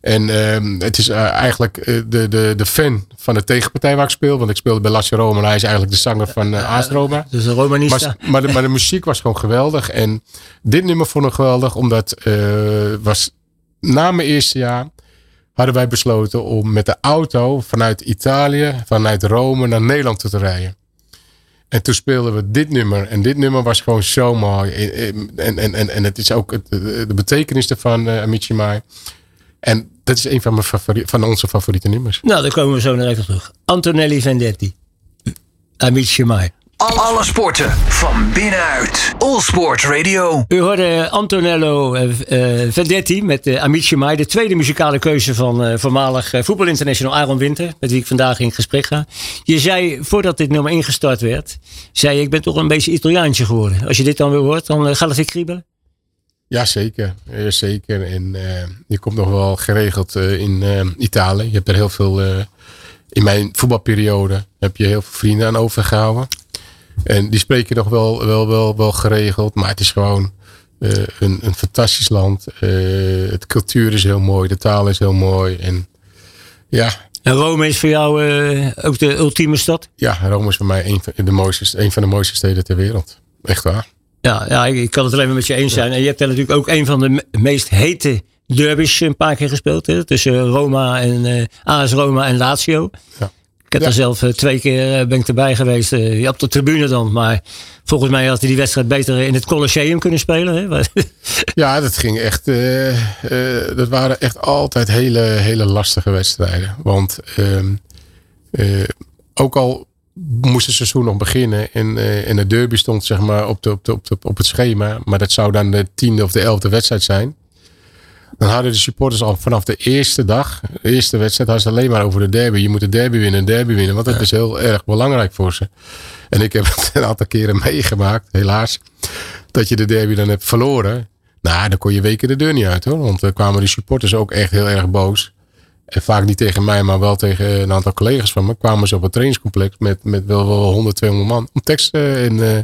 En ehm, het is eigenlijk de, de, de fan van de tegenpartij waar ik speel. Want ik speelde bij Lazio Roma en hij is eigenlijk de zanger van uh, Roma.
Dus een Romanista.
Maar, maar, de, maar de muziek was gewoon geweldig. En dit nummer vond ik geweldig, omdat was na mijn eerste jaar hadden wij besloten om met de auto vanuit Italië, vanuit Rome naar Nederland te rijden. En toen speelden we dit nummer. En dit nummer was gewoon zo mooi. En, en, en, en het is ook de betekenis ervan, uh, Amici Mai. En dat is een van, mijn favoriete, van onze favoriete nummers.
Nou, dan komen we zo naar even terug. Antonelli Vendetti. Amici Mai.
Alle sporten van binnenuit. All Sport Radio.
U hoorde Antonello uh, Vendetti met uh, Amici Mai. De tweede muzikale keuze van uh, voormalig uh, voetbalinternational Aaron Winter. Met wie ik vandaag in gesprek ga. Je zei, voordat dit nummer ingestart werd. Zei ik ben toch een beetje Italiaantje geworden. Als je dit dan weer hoort, dan gaat het weer kriebelen.
Ja, zeker. zeker. En je komt nog wel geregeld in Italië. Je hebt er heel veel... in mijn voetbalperiode heb je heel veel vrienden aan overgehouden. En die spreken nog wel, wel, wel, wel geregeld. Maar het is gewoon uh, een, een fantastisch land. Uh, het cultuur is heel mooi. De taal is heel mooi. En ja.
En Rome is voor jou uh, ook de ultieme stad?
Ja, Rome is voor mij een van de mooiste, een van de mooiste steden ter wereld. Echt waar.
Ja, ja ik, kan het alleen maar met je eens zijn. Ja. En je hebt daar natuurlijk ook een van de me meest hete derbies een paar keer gespeeld. Hè? Tussen Roma en AS Roma en Lazio. Ja. Ik heb ja. er zelf twee keer ben ik erbij geweest. Uh, op de tribune dan. Maar volgens mij had hij die wedstrijd beter in het Colosseum kunnen spelen. Hè?
Ja, dat ging echt. eh, eh, dat waren echt altijd hele, hele lastige wedstrijden. Want ehm, eh, ook al moest het seizoen nog beginnen en, eh, en de derby stond zeg maar op, de, op, de, op, de, op het schema, maar dat zou dan de tiende of de elfde wedstrijd zijn. Dan hadden de supporters al vanaf de eerste dag, de eerste wedstrijd, hadden ze alleen maar over de derby. Je moet de derby winnen, de derby winnen, want dat is heel erg belangrijk voor ze. En ik heb het een aantal keren meegemaakt, helaas, dat je de derby dan hebt verloren. Nou, dan kon je weken de deur niet uit hoor. Want dan kwamen die supporters ook echt heel erg boos. En vaak niet tegen mij, maar wel tegen een aantal collega's van me. Kwamen ze op het trainingscomplex met, met wel, wel 100, 200 man. Om teksten en, eh,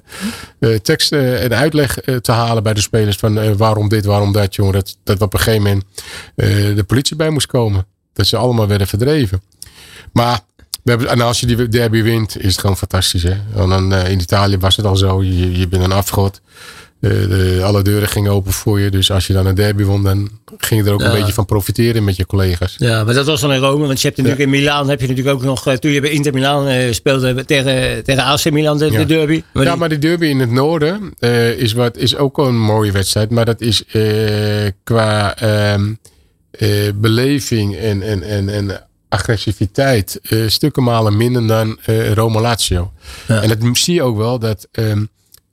eh, teksten en uitleg eh, te halen bij de spelers. Van eh, waarom dit, waarom dat, jongen. Dat, dat op een gegeven moment eh, de politie bij moest komen. Dat ze allemaal werden verdreven. Maar we hebben, en als je die derby wint, is het gewoon fantastisch. Hè? Want dan, eh, in Italië was het al zo. Je, je bent een afgod. Eh, de, alle deuren gingen open voor je. Dus als je dan een derby won, dan ging je er ook
Ja.
een beetje van profiteren met je collega's.
Ja, maar dat was dan in Rome. Want je hebt natuurlijk in Milaan heb je natuurlijk ook nog. eh, Toen je bij Inter Milaan eh, speelde tegen, tegen AC Milan de,
Ja.
de derby. Maar
ja,
die-
maar die derby in het noorden is, wat, is ook een mooie wedstrijd. Maar dat is qua ehm, eh, beleving en, en, en, en agressiviteit stukken malen minder dan Roma Lazio. En dat zie je ook wel dat ehm,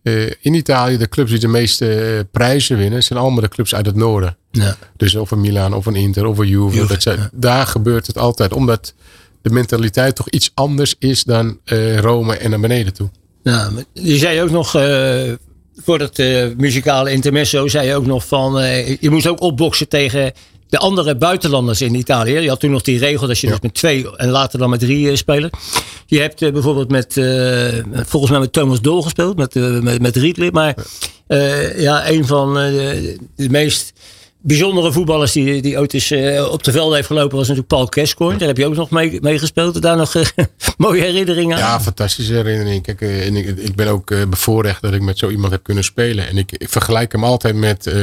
eh, in Italië de clubs die de meeste eh, prijzen winnen, zijn allemaal de clubs uit het noorden.
ja.
Dus of een Milan, of een Inter, of een Juve.
Juve,
dat zijn,
ja.
Daar gebeurt het altijd. Omdat de mentaliteit toch iets anders is dan eh, Rome en naar beneden toe.
Ja, je zei ook nog, voor het eh, muzikale intermezzo, zei je ook nog van, je moest ook opboksen tegen de andere buitenlanders in Italië. Je had toen nog die regel dat je
Ja.
dus met twee en later dan met drie eh, spelen. Je hebt eh, bijvoorbeeld met, eh, volgens mij met Thomas Dool gespeeld, met, met, met. Maar ja, een van de, de meest bijzondere voetballers die, die ooit eens eh, op de velden heeft gelopen was natuurlijk Paul Kescoorn. Daar heb je ook nog mee, mee gespeeld. Daar nog mooie herinneringen aan.
Ja, fantastische herinnering. Kijk, en ik, ik ben ook bevoorrecht dat ik met zo iemand heb kunnen spelen. En ik, ik vergelijk hem altijd met,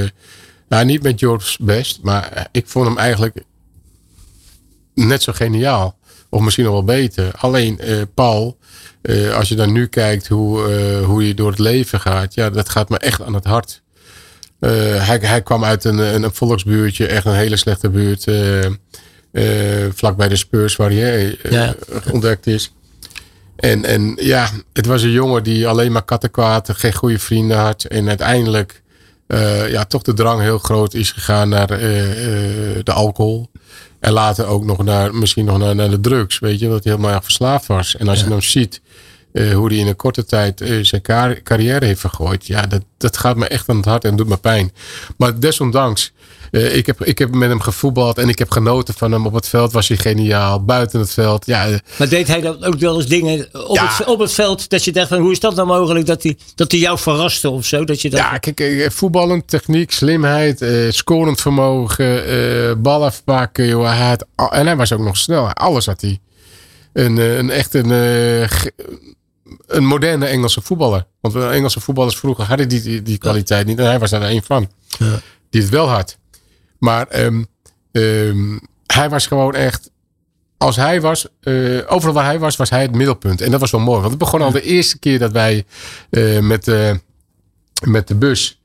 nou niet met George Best, maar eh, ik vond hem eigenlijk net zo geniaal. Of misschien nog wel beter. Alleen eh, Paul, eh, als je dan nu kijkt hoe, eh, hoe hij door het leven gaat, ja, dat gaat me echt aan het hart. Hij, hij kwam uit een, een, een volksbuurtje, echt een hele slechte buurt. vlak bij de Spurs waar hij
Ja.
ontdekt is. En, en ja, het was een jongen die alleen maar kattenkwaad, geen goede vrienden had. En uiteindelijk eh, ja, toch de drang heel groot is gegaan naar eh, eh, de alcohol. En later ook nog naar, misschien nog naar, naar de drugs. Weet je, dat hij helemaal erg verslaafd was. En als je dan ziet eh, hoe hij in een korte tijd eh, zijn car- carrière heeft vergooid. Ja, dat, dat gaat me echt aan het hart en doet me pijn. Maar desondanks, eh, ik, heb, ik heb met hem gevoetbald en ik heb genoten van hem. Op het veld was hij geniaal. Buiten het veld, ja,
Maar deed hij dan ook wel eens dingen op,
Ja.
het, op het veld dat je dacht van hoe is dat nou mogelijk dat hij, dat hij jou verraste of zo? Dat je dat,
Ja, kijk, voetballend, techniek, slimheid, scorend vermogen, bal afpakken. Joh, hij had, en hij was ook nog snel. Alles had hij. Een, een echt een, een moderne Engelse voetballer. Want we Engelse voetballers vroeger hadden die, die, die kwaliteit niet. En hij was daar een van.
Ja.
Die het wel had. Maar ehm, ehm, hij was gewoon echt als hij was, eh, overal waar hij was, was hij het middelpunt. En dat was wel mooi. Want het begon al de eerste keer dat wij eh, met, eh, met de bus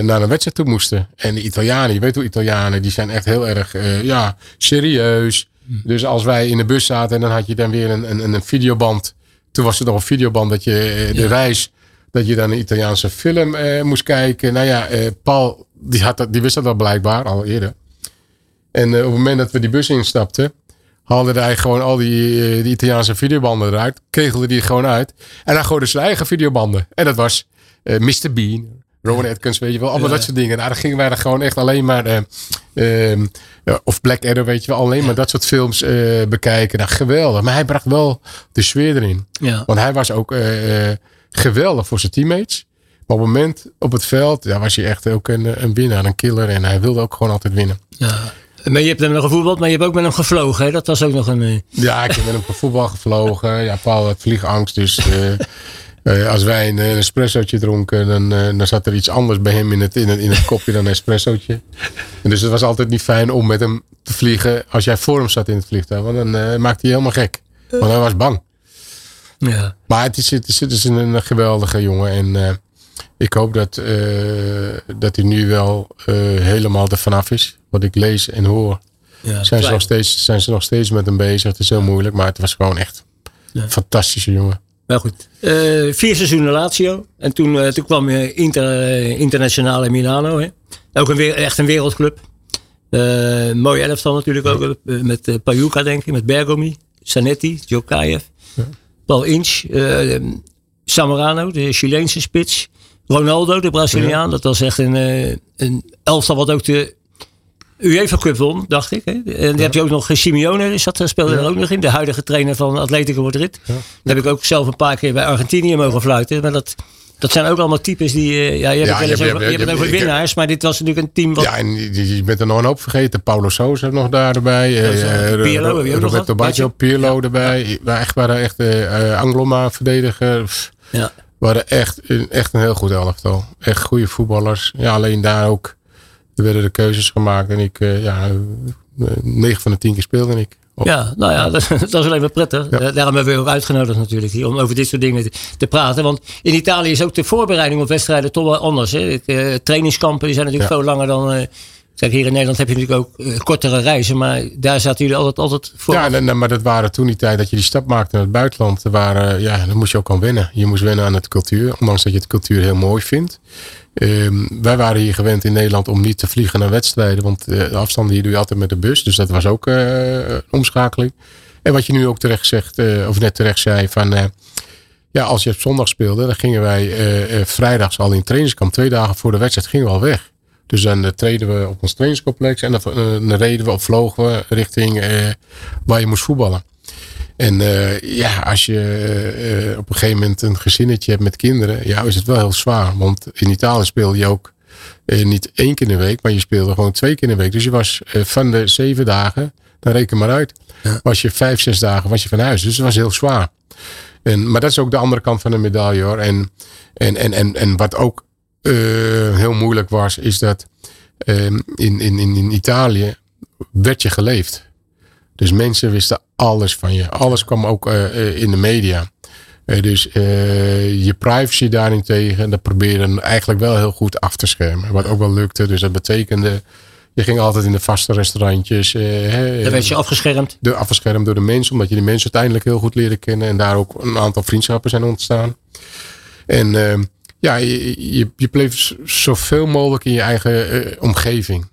naar een wedstrijd toe moesten. En de Italianen, je weet hoe Italianen, die zijn echt heel erg ja, serieus. Dus als wij in de bus zaten en dan had je dan weer een, een, een videoband. Toen was er nog een videoband dat je eh, de reis, dat je dan een Italiaanse film eh, moest kijken. Nou ja, eh, Paul, die, had dat, die wist dat wel blijkbaar al eerder. En eh, op het moment dat we die bus instapten, haalde hij gewoon al die, eh, die Italiaanse videobanden eruit. Kegelde die gewoon uit. En hij gooide zijn eigen videobanden. En dat was eh, Mr. Bean, Rowan Atkins, weet je wel. Allemaal dat soort dingen. Nou, dan gingen wij er gewoon echt alleen maar... eh, ehm, of Black Adder, weet je wel. Alleen maar dat soort films eh, bekijken. Nou, geweldig. Maar hij bracht wel de sfeer erin.
ja.
Want hij was ook eh, geweldig voor zijn teammates. Maar op het moment op het veld, ja, was hij echt ook een, een winnaar, een killer. En hij wilde ook gewoon altijd winnen.
ja. Maar je hebt hem nog gevoetbald, maar je hebt ook met hem gevlogen. Hè? Dat was ook nog een...
Ja, ik heb met hem voetbal gevlogen. Ja, Paul had vliegangst. Dus eh, eh, als wij een, een espressootje dronken, dan, eh, dan zat er iets anders bij hem in het, in het, in het kopje dan een espressootje. En dus het was altijd niet fijn om met hem te vliegen als jij voor hem zat in het vliegtuig. Want dan eh, maakte hij helemaal gek. Want hij was bang.
ja.
Maar het is, het is, het is een, een geweldige jongen. En eh, ik hoop dat, eh, dat hij nu wel eh, helemaal er vanaf is. Wat ik lees en hoor.
Ja,
Zijn ze, nog steeds, zijn ze nog steeds met hem bezig. Het is heel moeilijk, maar het was gewoon echt
Ja.
een fantastische jongen.
Maar goed. Eh, vier seizoenen Lazio. En toen, eh, toen kwam je Inter, eh, Internationale in Milano. Hè. Ook een, weer- echt een wereldclub. Eh mooi elftal natuurlijk ook. eh, met Pajuka denk ik. Met Bergomi. Zanetti. Djokajev. Paul Inch. eh, Samorano. De Chileense spits. Ronaldo, de Braziliaan. Dat was echt een, eh, een elftal wat ook de UEFA Cup won, dacht ik. Hè? En dan heb je ook nog eh, Simeone, dat speelde er ook nog in. De huidige trainer van Atletico Madrid. Daar heb ik ook zelf een paar keer bij Argentinië mogen fluiten. Maar dat, dat zijn ook allemaal types die... eh, ja, je hebt
Ja,
het
je
over, je
je heb-
winnaars, maar dit was natuurlijk een team wat...
Ja, en je, bent er nog een hoop vergeten. Paulo Sousa nog daar erbij.
Ja,
eh,
zo.
eh,
Pirlo heb je ook nog
Roberto Baggio. Pirlo erbij. Echt waren echt uh, Angloma verdedigers.
ja.
waren echt, een- echt een heel goed elftal. Echt goede voetballers. Ja, alleen daar ook er werden de keuzes gemaakt. En ik, eh, ja, 9 van de 10 keer speelde ik. Op-
Ja, nou ja, dat, dat is alleen maar prettig.
Ja.
Eh, Daarom hebben we ook uitgenodigd natuurlijk hier om over dit soort dingen te, te praten. Want in Italië is ook de voorbereiding op wedstrijden toch wel anders. Hè? Het, eh, trainingskampen die zijn natuurlijk
Ja.
veel langer dan... eh, Kijk, hier in Nederland heb je natuurlijk ook eh, kortere reizen. Maar daar zaten jullie altijd, altijd voor.
Ja, en- maar dat waren toen die tijd dat je die stap maakte naar het buitenland. Waren, ja, dan moest je ook aan wennen. Je moest wennen aan de cultuur. Ondanks dat je de cultuur heel mooi vindt. Ehm, wij waren hier gewend in Nederland om niet te vliegen naar wedstrijden. Want eh, de afstanden hier doe je altijd met de bus. Dus dat was ook eh, een omschakeling. En wat je nu ook terecht zegt, of net terecht zei, van ja, als je op zondag speelde, dan gingen wij vrijdags al in trainingskamp. Twee dagen voor de wedstrijd gingen we al weg. Dus dan uh, treden we op ons trainingscomplex en dan, dan reden we of vlogen we richting uh, waar je moest voetballen. En uh, ja, als je uh, op een gegeven moment een gezinnetje hebt met kinderen, ja, is het wel heel zwaar. Want in Italië speel je ook uh, niet één keer in de week, maar je speelde gewoon twee keer in de week. Dus je was van de zeven dagen, dan reken maar uit, ja. was je vijf, zes dagen was je van huis. Dus het was heel zwaar. En, maar dat is ook de andere kant van de medaille hoor. En, en, en, en, en wat ook heel moeilijk was, is dat uh, in, in, in, in Italië werd je geleefd. Dus mensen wisten alles van je. Alles kwam ook uh, in de media. dus je privacy daarentegen, dat probeerden eigenlijk wel heel goed af te schermen. Wat ook wel lukte. Dus dat betekende, je ging altijd in de vaste restaurantjes.
Daar werd je afgeschermd.
De, afgeschermd door de mensen, omdat je die mensen uiteindelijk heel goed leerde kennen. En daar ook een aantal vriendschappen zijn ontstaan. En ja, je, je, je bleef zoveel mogelijk in je eigen uh, omgeving.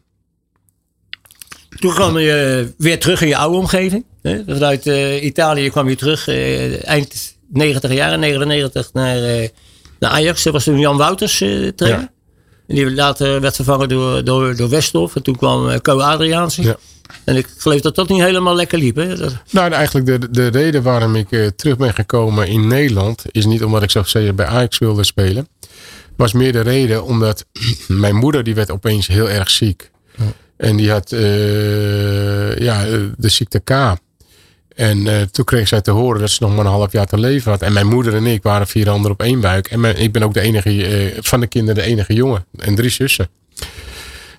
Toen kwam je weer terug in je oude omgeving. Hè? Vanuit uh, Italië kwam je terug uh, eind 90 jaren, 99 naar, naar Ajax. Dat was toen Jan Wouters trainer. Ja. En die later werd vervangen door, door, door Westhoff. En toen kwam Co Adriaanse. Ja. En ik geloof dat dat niet helemaal lekker liep. Hè? Dat...
Nou, eigenlijk de, de reden waarom ik uh, terug ben gekomen in Nederland is niet omdat ik zou zeggen bij Ajax wilde spelen. Was meer de reden omdat mijn moeder die werd opeens heel erg ziek. Ja. En die had uh, ja, de ziekte K. En uh, toen kreeg zij te horen dat ze nog maar een half jaar te leven had. En mijn moeder en ik waren vier handen op één buik. En mijn, ik ben ook de enige uh, van de kinderen de enige jongen. En drie zussen.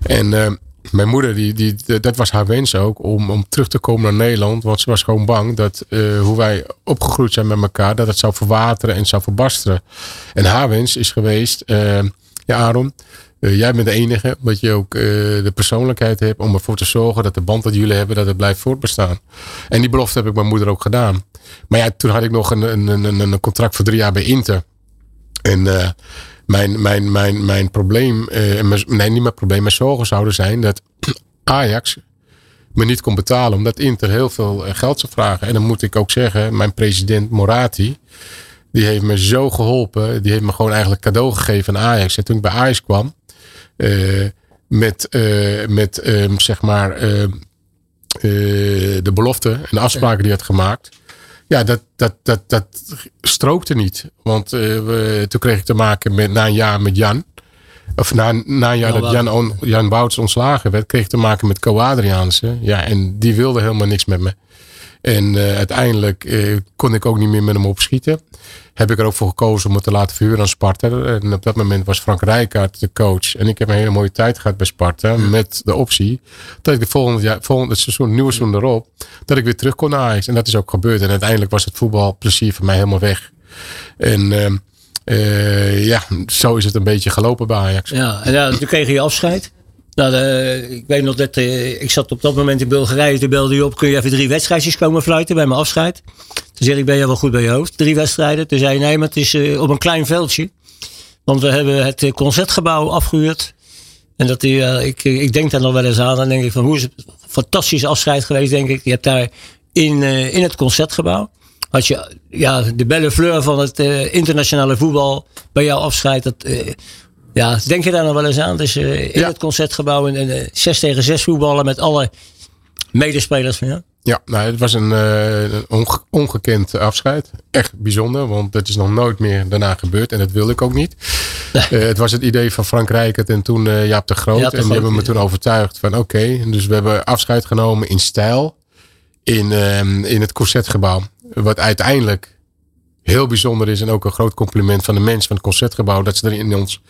En mijn moeder, die, die, dat was haar wens ook om, om terug te komen naar Nederland. Want ze was gewoon bang dat uh, hoe wij opgegroeid zijn met elkaar, dat het zou verwateren en zou verbasteren. En haar wens is geweest, uh, ja Aaron, uh, jij bent de enige, omdat je ook de persoonlijkheid hebt om ervoor te zorgen dat de band dat jullie hebben, dat het blijft voortbestaan. En die belofte heb ik mijn moeder ook gedaan. Maar ja, toen had ik nog een, een, een, een contract voor drie jaar bij Inter. En mijn, mijn, mijn, mijn probleem, uh, nee niet mijn probleem, mijn zorgen zouden zijn dat Ajax me niet kon betalen omdat Inter heel veel geld zou vragen. En dan moet ik ook zeggen, mijn president Morati, die heeft me zo geholpen. Die heeft me gewoon eigenlijk cadeau gegeven aan Ajax. En toen ik bij Ajax kwam, uh, met, met zeg maar de belofte en de afspraken die hij had gemaakt ja, dat, dat, dat, dat strookte niet. Want uh, we, toen kreeg ik te maken met, na een jaar met Jan. Of na, na een jaar Jan dat Jan, on, Jan Bouts ontslagen werd, kreeg ik te maken met Co Adriaanse. Ja, en die wilde helemaal niks met me. En uh, uiteindelijk uh, kon ik ook niet meer met hem opschieten. Heb ik er ook voor gekozen om het te laten verhuren aan Sparta. En op dat moment was Frank Rijkaard de coach. En ik heb een hele mooie tijd gehad bij Sparta. Ja. Met de optie dat ik de volgende, jaar, volgende seizoen, nieuwe seizoen erop. Dat ik weer terug kon naar Ajax. En dat is ook gebeurd. En uiteindelijk was het voetbalplezier voor mij helemaal weg. En uh, Eh, ja, zo is het een beetje gelopen bij Ajax.
Ja, en ja, toen kreeg je afscheid. Nou, ik weet nog dat eh, ik zat op dat moment in Bulgarije. Toen belde je op, kun je even drie wedstrijdjes komen fluiten bij mijn afscheid. Toen zei ik, ben je wel goed bij je hoofd? Drie wedstrijden. Toen zei je, nee, maar het is eh, op een klein veldje. Want we hebben het eh, concertgebouw afgehuurd. En dat ik, ik denk daar nog wel eens aan. Dan denk ik van, hoe is het een fantastisch afscheid geweest, denk ik. Je hebt daar in, in het concertgebouw. Had je ja, de belle fleur van het internationale voetbal bij jouw afscheid. Dat, ja, denk je daar nog wel eens aan? Dus eh, in
Ja.
het concertgebouw en, en eh, 6 tegen 6 voetballen met alle medespelers van jou.
Ja, nou, het was een, eh, een onge- ongekend afscheid. Echt bijzonder, want dat is nog nooit meer daarna gebeurd. En dat wilde ik ook niet. Het was het idee van Frank Rijkert en toen eh, Jaap de Groot.
Jaap de
en die hebben me toen overtuigd van oké. dus we hebben afscheid genomen in stijl. In, ehm, in het Concertgebouw. Wat uiteindelijk heel bijzonder is. En ook een groot compliment van de mensen van het Concertgebouw. Dat ze er in ons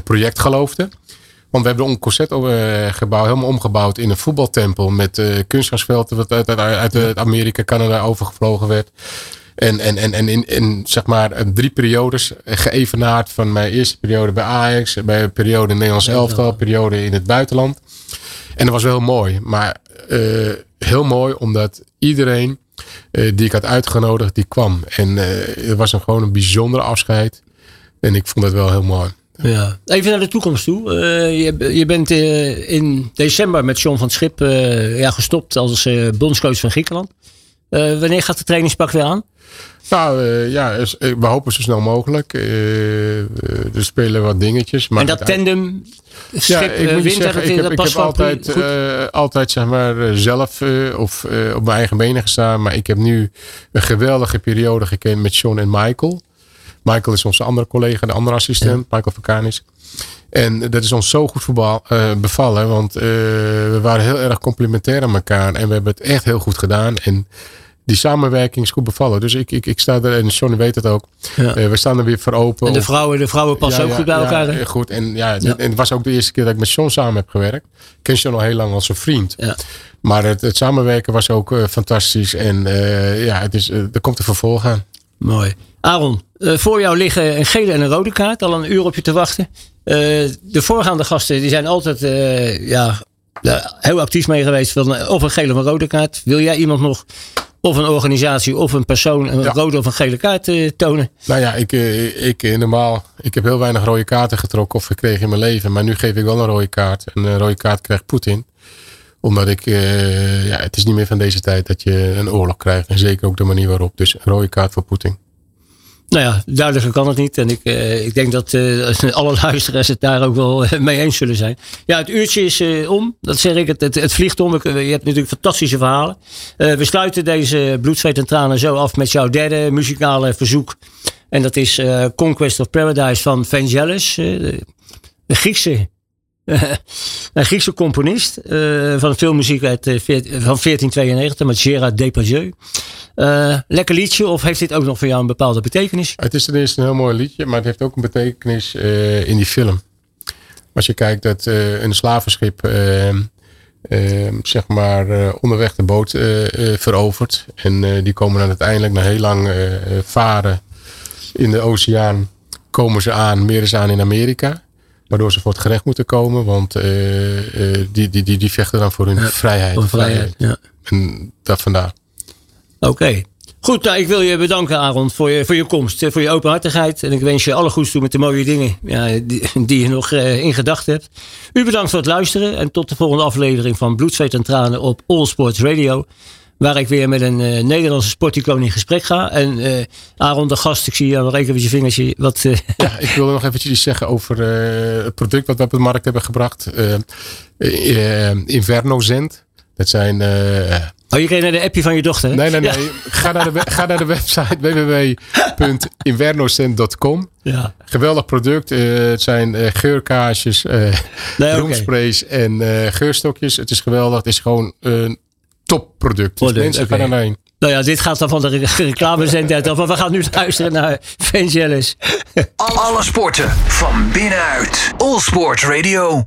project geloofden. Want we hebben een concertgebouw helemaal omgebouwd in een voetbaltempel. Met eh kunstgrasvelden wat uit, uit, uit, uit Amerika, Canada overgevlogen werd. En, en, en, en in, in zeg maar eh, drie periodes geëvenaard van mijn eerste periode bij Ajax. Bij een periode in Nederlands elftal, periode in het buitenland. En dat was wel heel mooi. Maar eh, heel mooi omdat iedereen eh, die ik had uitgenodigd, die kwam. En eh, het was een, gewoon een bijzonder afscheid. En ik vond het wel heel mooi.
Ja. Even naar de toekomst toe. Eh, je, je bent eh, in december met John van het Schip eh, ja, gestopt als bondscoach van Griekenland. Wanneer gaat de trainingspak weer aan?
Nou ja, we hopen zo snel mogelijk. Er spelen wat dingetjes. Maar
en dat tandem schip
ja, ik zeggen,
dat,
ik heb, ik heb altijd, zeg maar, zelf of op mijn eigen benen gestaan. Maar ik heb nu een geweldige periode gekend met Sean en Michael. Michael is onze andere collega, de andere assistent, Michael Vakanis. En dat is ons zo goed voetbal, eh, bevallen. Want eh, we waren heel erg complementair aan elkaar. En we hebben het echt heel goed gedaan. En die samenwerking is goed bevallen. Dus ik, ik, ik sta er, en Sean weet het ook.
Ja.
Eh, we staan er weer voor open.
en de vrouwen, de vrouwen passen
ja,
ook
ja,
goed bij
ja,
elkaar.
eh, goed. En, ja,
Ja.
en het was ook de eerste keer dat ik met Sean samen heb gewerkt. Ik ken Sean al heel lang als een vriend.
Ja.
Maar het, het samenwerken was ook fantastisch. En ja, het is, er komt een vervolg aan.
Mooi. Aaron, eh, voor jou liggen een gele en een rode kaart. Al een uur op je te wachten. Eh, de voorgaande gasten die zijn altijd eh, ja, heel actief mee geweest. Van, of een gele of een rode kaart. Wil jij iemand nog, of een organisatie of een persoon, een
Ja.
rode of een gele kaart tonen?
Nou ja, ik, ik normaal, ik heb heel weinig rode kaarten getrokken of gekregen in mijn leven. Maar nu geef ik wel een rode kaart. En een rode kaart krijgt Poetin. Omdat ik, ja, het is niet meer van deze tijd dat je een oorlog krijgt. En zeker ook de manier waarop. Dus een rode kaart voor Poetin.
Nou ja, duidelijker kan het niet. En ik, eh, ik denk dat eh, alle luisteraars het daar ook wel eh, mee eens zullen zijn. Ja, het uurtje is om. Dat zeg ik. Het, het, het vliegt om. Je hebt natuurlijk fantastische verhalen. We sluiten deze bloed, zweet en tranen zo af met jouw derde muzikale verzoek. En dat is Conquest of Paradise van Vangelis. de, Griekse, een Griekse componist eh, van filmmuziek uit, van 1492 met Gérard Depardieu. Eh, lekker liedje of heeft dit ook nog voor jou een bepaalde betekenis?
Het is ten eerste een heel mooi liedje, maar het heeft ook een betekenis eh, in die film. Als je kijkt dat eh, een slavenschip eh, eh, zeg maar onderweg de boot verovert. En die komen dan uiteindelijk na heel lang varen in de oceaan, komen ze aan, meren ze aan in Amerika. Waardoor ze voor het gerecht moeten komen, want die, die, die, die vechten dan voor hun vrijheid.
Van vrijheid. Ja.
En dat vandaar.
Oké. Goed, nou, ik wil je bedanken, Aaron, voor je, voor je komst, eh, voor je openhartigheid. En ik wens je alle goeds toe met de mooie dingen ja, die, je nog eh, in gedachten hebt. U bedankt voor het luisteren en tot de volgende aflevering van Bloed, en Tranen op All Sports Radio. Waar ik weer met een eh, Nederlandse sporticoon in gesprek ga. En eh, Aaron, de gast, ik zie jou nog even je vingertje. Wat,
ik wilde nog eventjes iets zeggen over het product wat we op de markt hebben gebracht. Inverno Zend. Dat zijn.
Oh, je kreeg naar de appje van je dochter,
nee, nee, nee.
Ja.
Ga, naar de, ga naar de website www.invernocent.com.
Ja.
Geweldig product. Eh, het zijn eh, geurkaarsjes, eh
Nee, oké.
roomsprays en eh, geurstokjes. Het is geweldig. Het is gewoon een topproduct. Dus mensen
oké.
gaan erheen.
Nou ja, dit gaat dan van de re- reclamezendheid af. Maar we gaan nu luisteren naar Vangelis.
Alle sporten van binnenuit. All Sport Radio.